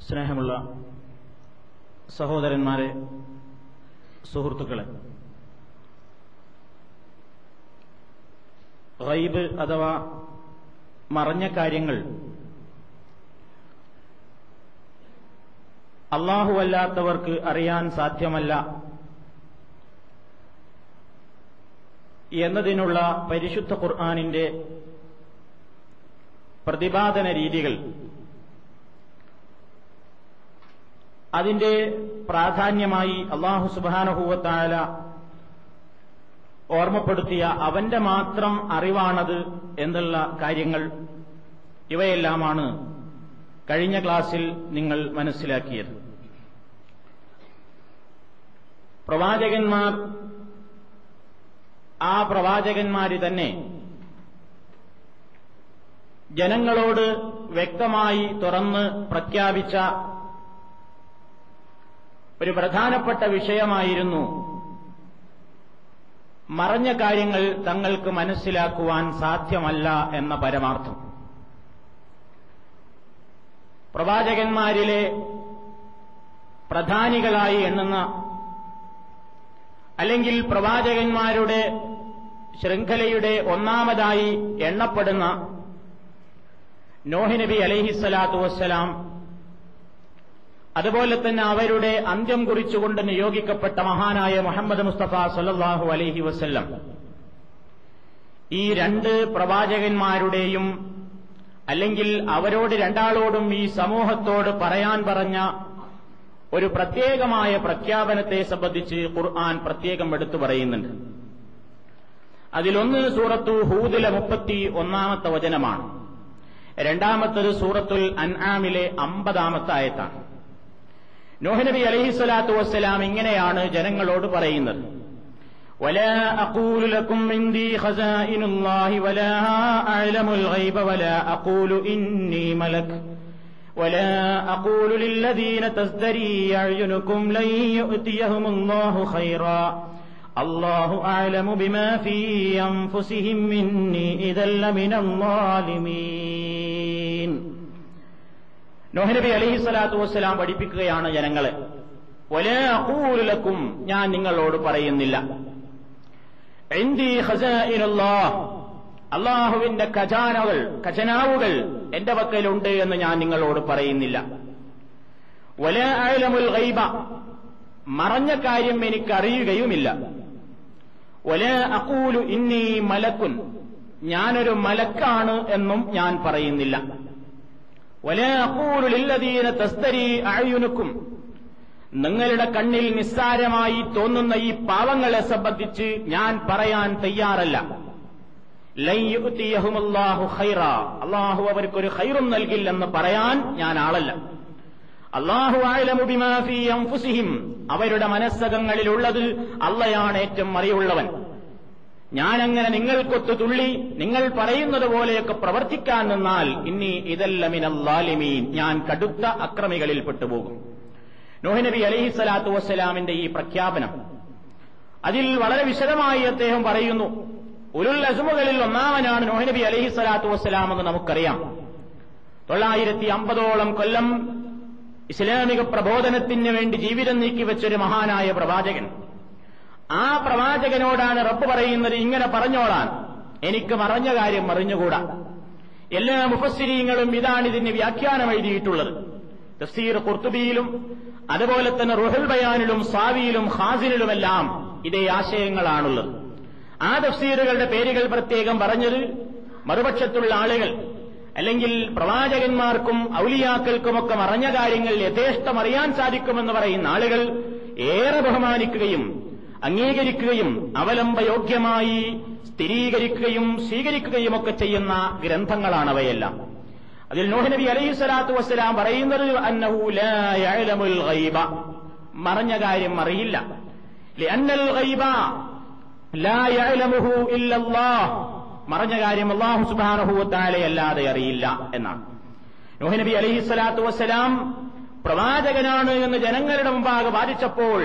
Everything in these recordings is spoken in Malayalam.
സ്നേഹമുള്ള സഹോദരന്മാരെ സുഹൃത്തുക്കളെ റൈബ് അഥവാ മറഞ്ഞ കാര്യങ്ങൾ അള്ളാഹുവല്ലാത്തവർക്ക് അറിയാൻ സാധ്യമല്ല എന്നതിനുള്ള പരിശുദ്ധ ഖുർആാനിന്റെ പ്രതിപാദന രീതികൾ. അതിന്റെ പ്രാധാന്യമായി അള്ളാഹു സുബാനഹൂവത്തായ ഓർമ്മപ്പെടുത്തിയ അവന്റെ മാത്രം അറിവാണത് എന്നുള്ള കാര്യങ്ങൾ ഇവയെല്ലാമാണ് കഴിഞ്ഞ ക്ലാസ്സിൽ നിങ്ങൾ മനസ്സിലാക്കിയത്. പ്രവാചകന്മാർ ആ പ്രവാചകന്മാര് തന്നെ ജനങ്ങളോട് വ്യക്തമായി തുറന്ന് പ്രഖ്യാപിച്ച ഒരു പ്രധാനപ്പെട്ട വിഷയമായിരുന്നു മറഞ്ഞ കാര്യങ്ങൾ തങ്ങൾക്ക് മനസ്സിലാക്കുവാൻ സാധ്യമല്ല എന്ന പരമാർത്ഥം. പ്രവാചകന്മാരിലെ പ്രധാനികളായി എണ്ണുന്ന അല്ലെങ്കിൽ പ്രവാചകന്മാരുടെ ശൃംഖലയുടെ ഒന്നാമതായി എണ്ണപ്പെടുന്ന നോഹിനബി അലഹിസ്സലാത്തു വസ്സലാം അതുപോലെ തന്നെ അവരുടെ അന്ത്യം കുറിച്ചുകൊണ്ട് നിയോഗിക്കപ്പെട്ട മഹാനായ മുഹമ്മദ് മുസ്തഫ സല്ലാഹു അലഹി വസ്ല്ലം. ഈ രണ്ട് പ്രവാചകന്മാരുടെയും അല്ലെങ്കിൽ അവരോട് രണ്ടാളോടും ഈ സമൂഹത്തോട് പറയാൻ പറഞ്ഞ ഒരു പ്രത്യേകമായ പ്രഖ്യാപനത്തെ സംബന്ധിച്ച് ഖുർആൻ പ്രത്യേകം എടുത്തു പറയുന്നുണ്ട് അതിലൊന്ന് സൂറത്തു ഹൂദിലെ മുപ്പത്തി ഒന്നാമത്തെ വചനമാണ് രണ്ടാമത്തത് സൂറത്തുൽ അൻആമിലെ അമ്പതാമത്തെ ആയത്താണ് നോഹനബി അലഹിസ്വലാത്തു വസ്സലാം ഇങ്ങനെയാണ് ജനങ്ങളോട് പറയുന്നത് ولا أقول لكم عندي خزائن الله ولا أعلم الغيب ولا أقول إني ملك ولا أقول للذين تزدري أعينكم لن يؤتيهم الله خيرا الله أعلم بما في أنفسهم مني إذا لمن الظالمين നോഹനബി അലഹി സ്വലാത്തു വസ്സലാം പഠിപ്പിക്കുകയാണ് ജനങ്ങളെ ഒലേ അകൂലക്കും ഞാൻ നിങ്ങളോട് പറയുന്നില്ല അള്ളാഹുവിന്റെ ഖജാനകൾ ഖജനാവുകൾ എന്റെ പക്കലുണ്ട് എന്ന് ഞാൻ നിങ്ങളോട് പറയുന്നില്ല. ഒല അയലമുൽ ഗൈബ മറഞ്ഞ കാര്യം എനിക്കറിയുകയുമില്ല. ഒല അക്കൂലു ഇന്നി മലക്കുൻ ഞാനൊരു മലക്കാണ് എന്നും ഞാൻ പറയുന്നില്ല. ഒലൂലുലില്ലതീന തസ്തരി അഴയുനുക്കും നിങ്ങളുടെ കണ്ണിൽ നിസ്സാരമായി തോന്നുന്ന ഈ പാവങ്ങളെ സംബന്ധിച്ച് ഞാൻ പറയാൻ തയ്യാറല്ല. അള്ളാഹു അവർക്കൊരു ഹൈറും നൽകില്ലെന്ന് പറയാൻ ഞാൻ ആളല്ല. അള്ളാഹു അവരുടെ മനസ്സകങ്ങളിലുള്ളത് അള്ളയാണ് ഏറ്റവും അറിയുള്ളവൻ ഞാനങ്ങനെ നിങ്ങൾക്കൊത്തു തുള്ളി നിങ്ങൾ പറയുന്നത് പോലെയൊക്കെ പ്രവർത്തിക്കാൻ നിന്നാൽ ഇനി ഇതല്ലമിനല്ലാലിമീൻ ഞാൻ കടുത്ത അക്രമികളിൽ പെട്ടുപോകും. നോഹനബി അലൈഹി സ്വലാത്തു വസ്സലാമിന്റെ ഈ പ്രഖ്യാപനം. അതിൽ വളരെ വിശദമായി അദ്ദേഹം പറയുന്നു ഉരുൾ അസുമുകളിൽ ഒന്നാമനാണ് നോഹനബി അലഹി സ്വലാത്തു വസ്സലാം എന്ന് നമുക്കറിയാം. തൊള്ളായിരത്തി അമ്പതോളം കൊല്ലം ഇസ്ലാമിക പ്രബോധനത്തിന് വേണ്ടി ജീവിതം നീക്കിവെച്ചൊരു മഹാനായ പ്രവാചകൻ. ആ പ്രവാചകനോടാണ് റബ്ബ് പറയുന്നത് ഇങ്ങനെ പറഞ്ഞോളാൻ. എനിക്ക് മറഞ്ഞ കാര്യം മറിഞ്ഞുകൂടാ. എല്ലാ മുഫസ്സിരീങ്ങളും ഇതാണ് ഇതിന് വ്യാഖ്യാനം എഴുതിയിട്ടുള്ളത്. തഫ്സീർ കുർത്തുബിയിലും അതുപോലെ തന്നെ റുഹൽ ബയാനിലും സാവിയിലും ഹാസിനിലുമെല്ലാം ഇതേ ആശയങ്ങളാണുള്ളത്. ആ തഫ്സീറുകളുടെ പേരുകൾ പ്രത്യേകം പറഞ്ഞത് മറുപക്ഷത്തുള്ള ആളുകൾ അല്ലെങ്കിൽ പ്രവാചകന്മാർക്കും ഔലിയാക്കൾക്കുമൊക്കെ മറഞ്ഞ കാര്യങ്ങൾ യഥേഷ്ടം അറിയാൻ സാധിക്കുമെന്ന് പറയുന്ന ആളുകൾ ഏറെ ബഹുമാനിക്കുകയും അംഗീകരിക്കുകയും അവലംബയോഗ്യമായി സ്ഥിരീകരിക്കുകയും സ്വീകരിക്കുകയുമൊക്കെ ചെയ്യുന്ന ഗ്രന്ഥങ്ങളാണവയെല്ലാം അതിൽ നൂഹ് നബി അലൈഹി സ്വലാത്തു വസ്സലാം പറയുന്നത് മറഞ്ഞ കാര്യം അറിയില്ല. മറഞ്ഞ കാര്യം അള്ളാഹു സുബ്ഹാനഹു വതആല അല്ലാതെ അറിയില്ല എന്നാണ്. നോഹിനബി നബി അലൈഹി സ്വലാത്തു വസ്സലാം പ്രവാചകനാണ് എന്ന് ജനങ്ങളുടെ മുമ്പാകെ വാദിച്ചപ്പോൾ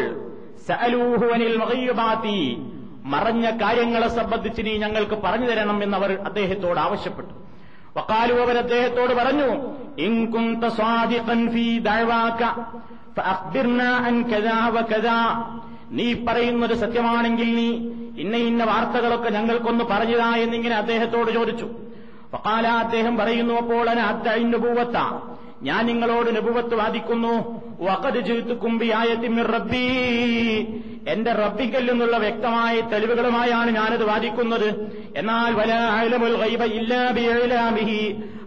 മറഞ്ഞ കാര്യങ്ങളെ സംബന്ധിച്ച് നീ ഞങ്ങൾക്ക് പറഞ്ഞു തരണം എന്ന് അവർ അദ്ദേഹത്തോട് ആവശ്യപ്പെട്ടു. വക്കാലു അവർ അദ്ദേഹത്തോട് പറഞ്ഞു നീ പറയുന്നത് സത്യമാണെങ്കിൽ നീ ഇന്ന ഇന്ന വാർത്തകളൊക്കെ ഞങ്ങൾക്കൊന്ന് പറഞ്ഞതാ എന്നിങ്ങനെ അദ്ദേഹത്തോട് ചോദിച്ചു. ഫക്കാല അദ്ദേഹം പറയുന്നു അപ്പോൾ അനൂവത്ത ഞാൻ നിങ്ങളോട് നബുവത്ത് വാദിക്കുന്നു. ജിത്തുക്കും ബിആയത്തിൻ തിമ്മി റബ്ബി. എന്റെ റബ്ബിക്കൽ നിന്നുള്ള വ്യക്തമായ തെളിവുകളുമായാണ് ഞാനത് വാദിക്കുന്നത്. എന്നാൽ വല അയലമുൽ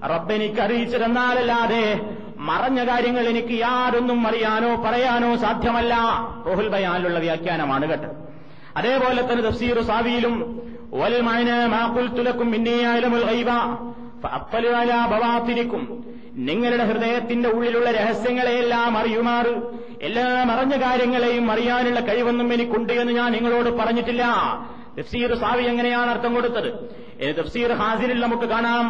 റബ്ബെനിക്ക് അറിയിച്ചതെന്നാലല്ലാതെ മറഞ്ഞ കാര്യങ്ങൾ എനിക്ക് യാതൊന്നും അറിയാനോ പറയാനോ സാധ്യമല്ല. റോഹുൽ ബയാനിലുള്ള വ്യാഖ്യാനമാണ് കേട്ടോ. അതേപോലെ തന്നെ തഫ്സീറു സാവിയിലും വൽ മഅന മാ ഖുൽതു ലക്കും ഇന്നി അഅലമുൽ ഗൈബ ഫഅത്തലു അലാ നിങ്ങളുടെ ഹൃദയത്തിന്റെ ഉള്ളിലുള്ള രഹസ്യങ്ങളെയെല്ലാം അറിയുമാറ് എല്ലാ മറഞ്ഞ കാര്യങ്ങളെയും അറിയാനുള്ള കഴിവൊന്നും എനിക്കുണ്ട് എന്ന് ഞാൻ നിങ്ങളോട് പറഞ്ഞിട്ടില്ല. തഫ്സീർ സാവി എങ്ങനെയാണ് അർത്ഥം കൊടുത്തത്? തഫ്സീർ ഹാസിനിൽ നമുക്ക് കാണാം.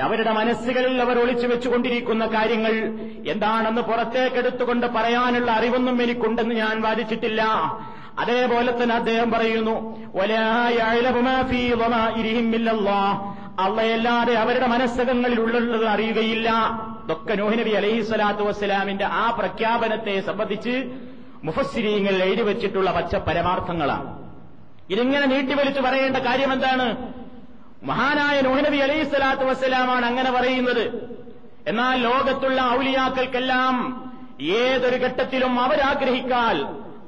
അവരുടെ മനസ്സുകളിൽ അവർ ഒളിച്ചു വെച്ചുകൊണ്ടിരിക്കുന്ന കാര്യങ്ങൾ എന്താണെന്ന് പുറത്തേക്കെടുത്തുകൊണ്ട് പറയാനുള്ള അറിവൊന്നും എനിക്കുണ്ടെന്ന് ഞാൻ വാദിച്ചിട്ടില്ല. അതേപോലെ തന്നെ അദ്ദേഹം പറയുന്നു അള്ളയല്ലാതെ അവരുടെ മനസ്സുകങ്ങളിൽ ഉള്ളത് അറിയുകയില്ല. ഇതൊക്കെ നോഹിനബി അലൈഹി സ്വലാത്തു വസ്സലാമിന്റെ ആ പ്രഖ്യാപനത്തെ സംബന്ധിച്ച് മുഫസ്സിരീങ്ങൾ എഴുതി വെച്ചിട്ടുള്ള പച്ച പരമാർത്ഥങ്ങളാണ്. ഇതിങ്ങനെ നീട്ടിവലിച്ചു പറയേണ്ട കാര്യം എന്താണ് മഹാനായ നോഹിനബി അലൈഹി സ്വലാത്തു വസ്സലാമാണ് അങ്ങനെ പറയുന്നത്. എന്നാൽ ലോകത്തുള്ള ഔലിയാക്കൾക്കെല്ലാം ഏതൊരു ഘട്ടത്തിലും അവരാഗ്രഹിക്കാൽ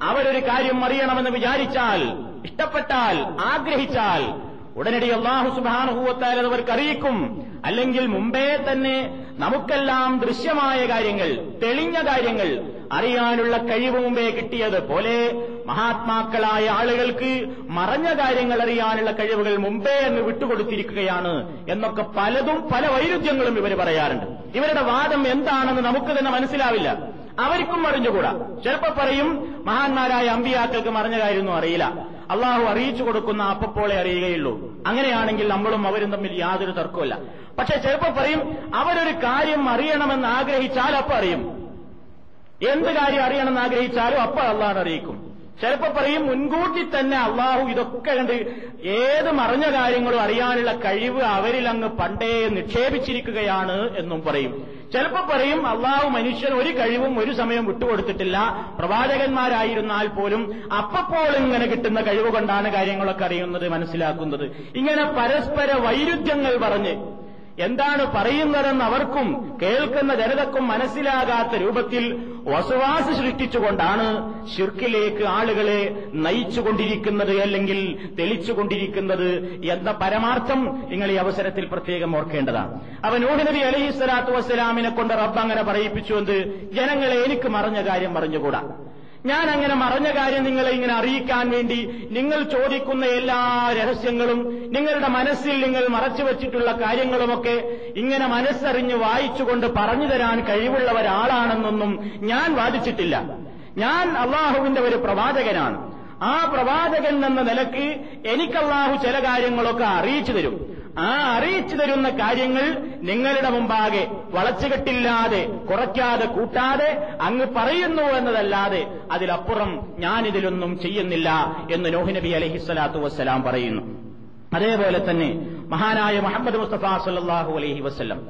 അവരൊരു കാര്യം അറിയണമെന്ന് വിചാരിച്ചാൽ ഇഷ്ടപ്പെട്ടാൽ ആഗ്രഹിച്ചാൽ ഉടനടി അള്ളാഹു സുബാനുഭൂവത്താൽ അവർക്ക് അറിയിക്കും അല്ലെങ്കിൽ മുമ്പേ തന്നെ നമുക്കെല്ലാം ദൃശ്യമായ കാര്യങ്ങൾ തെളിഞ്ഞ കാര്യങ്ങൾ അറിയാനുള്ള കഴിവ് മുമ്പേ കിട്ടിയതുപോലെ മഹാത്മാക്കളായ ആളുകൾക്ക് മറഞ്ഞ കാര്യങ്ങൾ അറിയാനുള്ള കഴിവുകൾ മുമ്പേ അങ്ങ് വിട്ടുകൊടുത്തിരിക്കുകയാണ് എന്നൊക്കെ പലതും പല വൈരുദ്ധ്യങ്ങളും ഇവർ പറയാറുണ്ട്. ഇവരുടെ വാദം എന്താണെന്ന് നമുക്ക് തന്നെ മനസ്സിലാവില്ല. അവർക്കും അറിഞ്ഞുകൂടാ. ചിലപ്പോ പറയും മഹാന്മാരായ അമ്പിയാക്കൾക്ക് മറഞ്ഞ കാര്യമൊന്നും അറിയില്ല. അള്ളാഹു അറിയിച്ചു കൊടുക്കുന്ന അപ്പപ്പോളെ അറിയുകയുള്ളൂ. അങ്ങനെയാണെങ്കിൽ നമ്മളും അവരും തമ്മിൽ യാതൊരു തർക്കമില്ല പക്ഷെ ചിലപ്പോ പറയും അവരൊരു കാര്യം അറിയണമെന്ന് ആഗ്രഹിച്ചാൽ അപ്പ അറിയും. എന്ത് കാര്യം അറിയണമെന്ന് ആഗ്രഹിച്ചാലും അപ്പ അള്ളാഹ് അറിയിക്കും. ചിലപ്പോ പറയും മുൻകൂട്ടി തന്നെ അള്ളാഹു ഇതൊക്കെ കണ്ട് ഏത് മറിഞ്ഞ കാര്യങ്ങളും അറിയാനുള്ള കഴിവ് അവരിൽ അങ്ങ് പണ്ടേ നിക്ഷേപിച്ചിരിക്കുകയാണ് എന്നും പറയും. ചിലപ്പോ പറയും അള്ളാഹു മനുഷ്യൻ ഒരു കഴിവും ഒരു സമയം വിട്ടുകൊടുത്തിട്ടില്ല. പ്രവാചകന്മാരായിരുന്നാൽ പോലും അപ്പപ്പോൾ ഇങ്ങനെ കിട്ടുന്ന കഴിവ് കൊണ്ടാണ് കാര്യങ്ങളൊക്കെ അറിയുന്നത് മനസ്സിലാക്കുന്നത്. ഇങ്ങനെ പരസ്പര വൈരുദ്ധ്യങ്ങൾ പറഞ്ഞ് എന്താണ് പറയുന്നതെന്ന് അവർക്കും കേൾക്കുന്ന ജനതക്കും മനസ്സിലാകാത്ത രൂപത്തിൽ വസുവാസ് സൃഷ്ടിച്ചുകൊണ്ടാണ് ഷിർക്കിലേക്ക് ആളുകളെ നയിച്ചുകൊണ്ടിരിക്കുന്നത് അല്ലെങ്കിൽ തെളിച്ചുകൊണ്ടിരിക്കുന്നത് എന്ന പരമാർത്ഥം നിങ്ങൾ ഈ അവസരത്തിൽ പ്രത്യേകം ഓർക്കേണ്ടതാണ്. അവൻ നബി അലഹി സ്വലാത്തു വസ്സലാമിനെ കൊണ്ട് റബ്ബ് അങ്ങനെ പറയിപ്പിച്ചു ജനങ്ങളെ എനിക്ക് മറഞ്ഞ കാര്യം മറിഞ്ഞുകൂടാ ഞാൻ അങ്ങനെ മറഞ്ഞ കാര്യം നിങ്ങളെ ഇങ്ങനെ അറിയിക്കാൻ വേണ്ടി നിങ്ങൾ ചോദിക്കുന്ന എല്ലാ രഹസ്യങ്ങളും നിങ്ങളുടെ മനസ്സിൽ നിങ്ങൾ മറച്ചു വച്ചിട്ടുള്ള കാര്യങ്ങളുമൊക്കെ ഇങ്ങനെ മനസ്സറിഞ്ഞ് വായിച്ചുകൊണ്ട് പറഞ്ഞു തരാൻ കഴിവുള്ള ഒരാളാണെന്നൊന്നും ഞാൻ വാദിച്ചിട്ടില്ല. ഞാൻ അള്ളാഹുവിന്റെ ഒരു പ്രവാചകനാണ്. ആ പ്രവാചകൻ എന്ന നിലയ്ക്ക് എനിക്കല്ലാഹു ചില കാര്യങ്ങളൊക്കെ അറിയിച്ചു തരും. ആ അറിയിച്ചു തരുന്ന കാര്യങ്ങൾ നിങ്ങളുടെ മുമ്പാകെ വളച്ചുകെട്ടില്ലാതെ കുറയ്ക്കാതെ കൂട്ടാതെ അങ്ങ് പറയുന്നു എന്നതല്ലാതെ അതിലപ്പുറം ഞാനിതിലൊന്നും ചെയ്യുന്നില്ല എന്ന് നോഹിനബി അലഹിസ്വലാത്തു വസ്സലാം പറയുന്നു. അതേപോലെ തന്നെ മഹാനായ മുഹമ്മദ് മുസ്തഫ സല്ലാഹു അലഹി വസ്ല്ലം.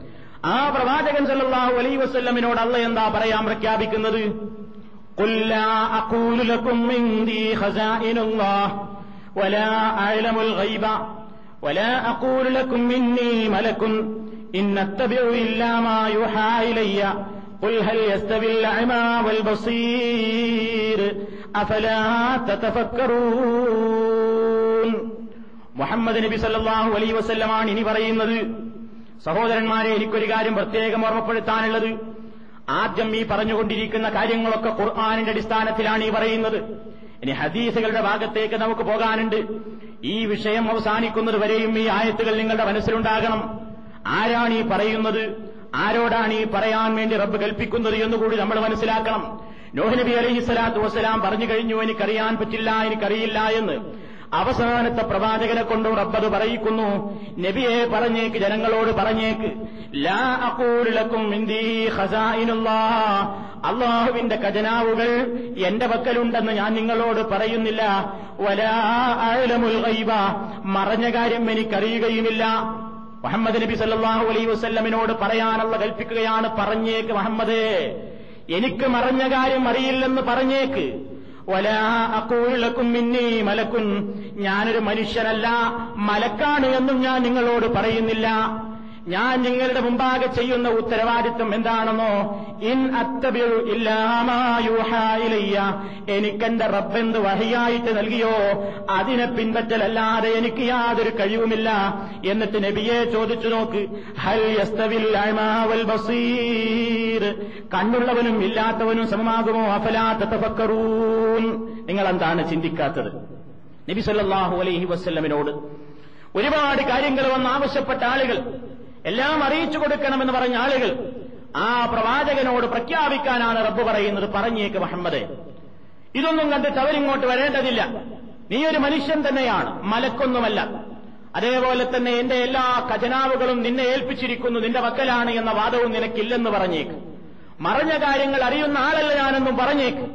ആ പ്രവാചകൻ സല്ലാഹു അലൈഹി വസ്ല്ലമിനോട് അള്ള എന്താ പറയാൻ പ്രഖ്യാപിക്കുന്നത്? قل لا أقول لكم عندي خزائن الله ولا أعلم الغيب ولا أقول لكم إني ملك إن أتبع إلا ما يوحى إلي قل هل يستوي الأعمى والبصير أفلا تتفكرون മുഹമ്മദ് നബി സല്ലാഹു അലൈ വസ്ല്ലമാണ് ഇനി പറയുന്നത് സഹോദരന്മാരെ എനിക്കൊരു കാര്യം പ്രത്യേകം ഓർമ്മപ്പെടുത്താനുള്ളത് ആദ്യം ഈ പറഞ്ഞുകൊണ്ടിരിക്കുന്ന കാര്യങ്ങളൊക്കെ ഖുർആാനിന്റെ അടിസ്ഥാനത്തിലാണ് ഈ പറയുന്നത്. ഇനി ഹദീസുകളുടെ ഭാഗത്തേക്ക് നമുക്ക് പോകാനുണ്ട്. ഈ വിഷയം അവസാനിക്കുന്നത് വരെയും ഈ ആയത്തുകൾ നിങ്ങളുടെ മനസ്സിലുണ്ടാകണം. ആരാണ് ഈ പറയുന്നത്? ആരോടാണ് ഈ പറയാൻ വേണ്ടി റബ്ബ് കൽപ്പിക്കുന്നത് എന്നുകൂടി നമ്മൾ മനസ്സിലാക്കണം. നോഹ് നബി അലൈഹി സ്വലാത്തു വസ്സലാം പറഞ്ഞു കഴിഞ്ഞു എനിക്കറിയാൻ പറ്റില്ല എനിക്കറിയില്ല എന്ന്. അവസാനത്തെ പ്രവാചകനെ കൊണ്ട് റബ്ബത് പറയിക്കുന്നു. നബിയെ പറഞ്ഞേക്ക് ജനങ്ങളോട് പറഞ്ഞേക്ക്. ലാ അക്കൂലക്കും അള്ളാഹുവിന്റെ ഖജനാവുകൾ എന്റെ പക്കലുണ്ടെന്ന് ഞാൻ നിങ്ങളോട് പറയുന്നില്ല. വലാ മറഞ്ഞ കാര്യം എനിക്കറിയുകയുമില്ല. മുഹമ്മദ് നബി സല്ലാഹു അലൈ വസ്ല്ലമിനോട് പറയാനുള്ള കൽപ്പിക്കുകയാണ് പറഞ്ഞേക്ക് മുഹമ്മദ്. എനിക്ക് മറഞ്ഞ കാര്യം അറിയില്ലെന്ന് പറഞ്ഞേക്ക്. ഒലാ അക്കൂലക്കും മിന്നി മലക്കുൻ. ഞാനൊരു മനുഷ്യനല്ല മലക്കാണ് എന്നും ഞാൻ നിങ്ങളോട് പറയുന്നില്ല. ഞാൻ നിങ്ങളുടെ മുമ്പാകെ ചെയ്യുന്ന ഉത്തരവാദിത്വം എന്താണെന്നോ? ഇൻ അത്തബിഴു ഇല്ലാമായുഹായിലയ്യ എനിക്കെന്റെ റബ്ബെന്ത് വഹിയായിട്ട് നൽകിയോ? അതിനെ പിൻപറ്റലല്ലാതെ എനിക്ക് യാതൊരു കഴിവുമില്ല. എന്നിട്ട് നബിയെ ചോദിച്ചു നോക്ക്. ഹൽ ബസീർ. കണ്ണുള്ളവനും ഇല്ലാത്തവനും സമമാകുമോ? അഫലാ തത്തഫക്കറൂൻ നിങ്ങൾ ചിന്തിക്കാത്തത്? നബി സല്ലാഹു അലൈഹി വസ്ല്ലമിനോട് ഒരുപാട് കാര്യങ്ങൾ വന്ന് ആവശ്യപ്പെട്ട ആളുകൾ എല്ലാം അറിയിച്ചു കൊടുക്കണമെന്ന് പറഞ്ഞ ആളുകൾ ആ പ്രവാചകനോട് പ്രഖ്യാപിക്കാനാണ് റബ്ബ് പറയുന്നത് പറഞ്ഞേക്ക് മുഹമ്മദ്. ഇതൊന്നും കണ്ടിട്ട് അവരിങ്ങോട്ട് വരേണ്ടതില്ല. നീ ഒരു മനുഷ്യൻ തന്നെയാണ് മലക്കൊന്നുമല്ല. അതേപോലെ തന്നെ എന്റെ എല്ലാ ഖജനാവുകളും നിന്നെ ഏൽപ്പിച്ചിരിക്കുന്നു നിന്റെ വക്കലാണ് എന്ന വാദവും നിനക്കില്ലെന്ന് പറഞ്ഞേക്ക്. മറഞ്ഞ കാര്യങ്ങൾ അറിയുന്ന ആളല്ല ഞാനെന്നും പറഞ്ഞേക്ക്.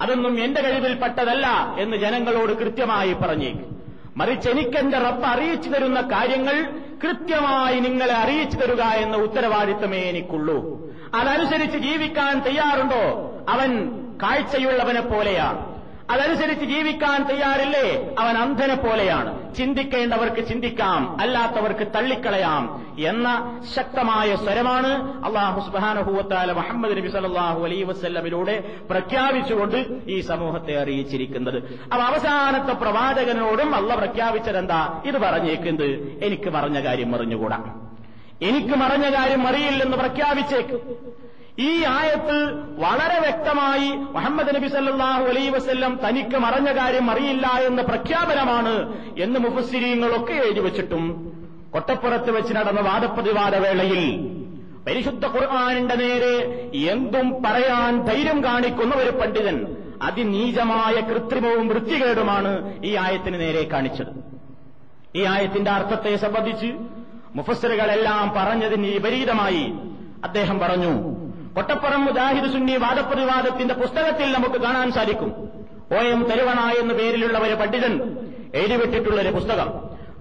അതൊന്നും എന്റെ കഴിവിൽപ്പെട്ടതല്ല എന്ന് ജനങ്ങളോട് കൃത്യമായി പറഞ്ഞേക്ക്. മറിച്ച് എനിക്കെന്റെ റബ്ബ് അറിയിച്ചു തരുന്ന കാര്യങ്ങൾ കൃത്യമായി നിങ്ങളെ അറിയിച്ചു തരുക എന്ന ഉത്തരവാദിത്തമേ എനിക്കുള്ളൂ. അതനുസരിച്ച് ജീവിക്കാൻ തയ്യാറുണ്ടോ? അവൻ കാഴ്ചയുള്ളവനെ പോലെയാണ് അതനുസരിച്ച് ജീവിക്കാൻ തയ്യാറില്ലേ? അവൻ അന്ധനെ പോലെയാണ്. ചിന്തിക്കേണ്ടവർക്ക് ചിന്തിക്കാം അല്ലാത്തവർക്ക് തള്ളിക്കളയാം എന്ന ശക്തമായ സ്വരമാണ് അള്ളാഹു സുബാനഹുവത്താല മുഹമ്മദ് നബി സല്ലാഹു അലൈ വസ്ല്ലമിലൂടെ പ്രഖ്യാപിച്ചുകൊണ്ട് ഈ സമൂഹത്തെ അറിയിച്ചിരിക്കുന്നത്. അപ്പൊ അവസാനത്തെ പ്രവാചകനോടും അള്ള പ്രഖ്യാപിച്ചതെന്താ? ഇത് പറഞ്ഞേക്കുന്നത്. എനിക്ക് പറഞ്ഞ കാര്യം അറിഞ്ഞുകൂടാ എനിക്ക് മറഞ്ഞ കാര്യം അറിയില്ലെന്ന് പ്രഖ്യാപിച്ചേക്ക്. ഈ ആയത്ത് വളരെ വ്യക്തമായി മുഹമ്മദ് നബി സല്ലാഹു അലൈ വസ്ല്ലം തനിക്ക് മറഞ്ഞ കാര്യം അറിയില്ല എന്ന പ്രഖ്യാപനമാണ് എന്ന് മുഫസ്സിരീങ്ങളൊക്കെ എഴുതി വച്ചിട്ടും കൊട്ടപ്പുറത്ത് വെച്ച് നടന്ന വാദപ്രതിവാദ വേളയിൽ പരിശുദ്ധ ഖുർആാനിന്റെ നേരെ എന്തും പറയാൻ ധൈര്യം കാണിക്കുന്ന ഒരു പണ്ഡിതൻ അതിനീചമായ കൃത്രിമവും വൃത്തികേടുമാണ് ഈ ആയത്തിന് നേരെ കാണിച്ചത്. ഈ ആയത്തിന്റെ അർത്ഥത്തെ സംബന്ധിച്ച് മുഫസ്സറുകളെല്ലാം പറഞ്ഞതിന് വിപരീതമായി അദ്ദേഹം പറഞ്ഞു കൊട്ടപ്പുറം മുജാഹിദ് സുന്നി വാദപ്രതിവാദത്തിന്റെ പുസ്തകത്തിൽ നമുക്ക് കാണാൻ സാധിക്കും. ഒ എം തരുവണ എന്ന പേരിലുള്ള ഒരു പണ്ഡിതൻ എഴുതിവിട്ടിട്ടുള്ള ഒരു പുസ്തകം.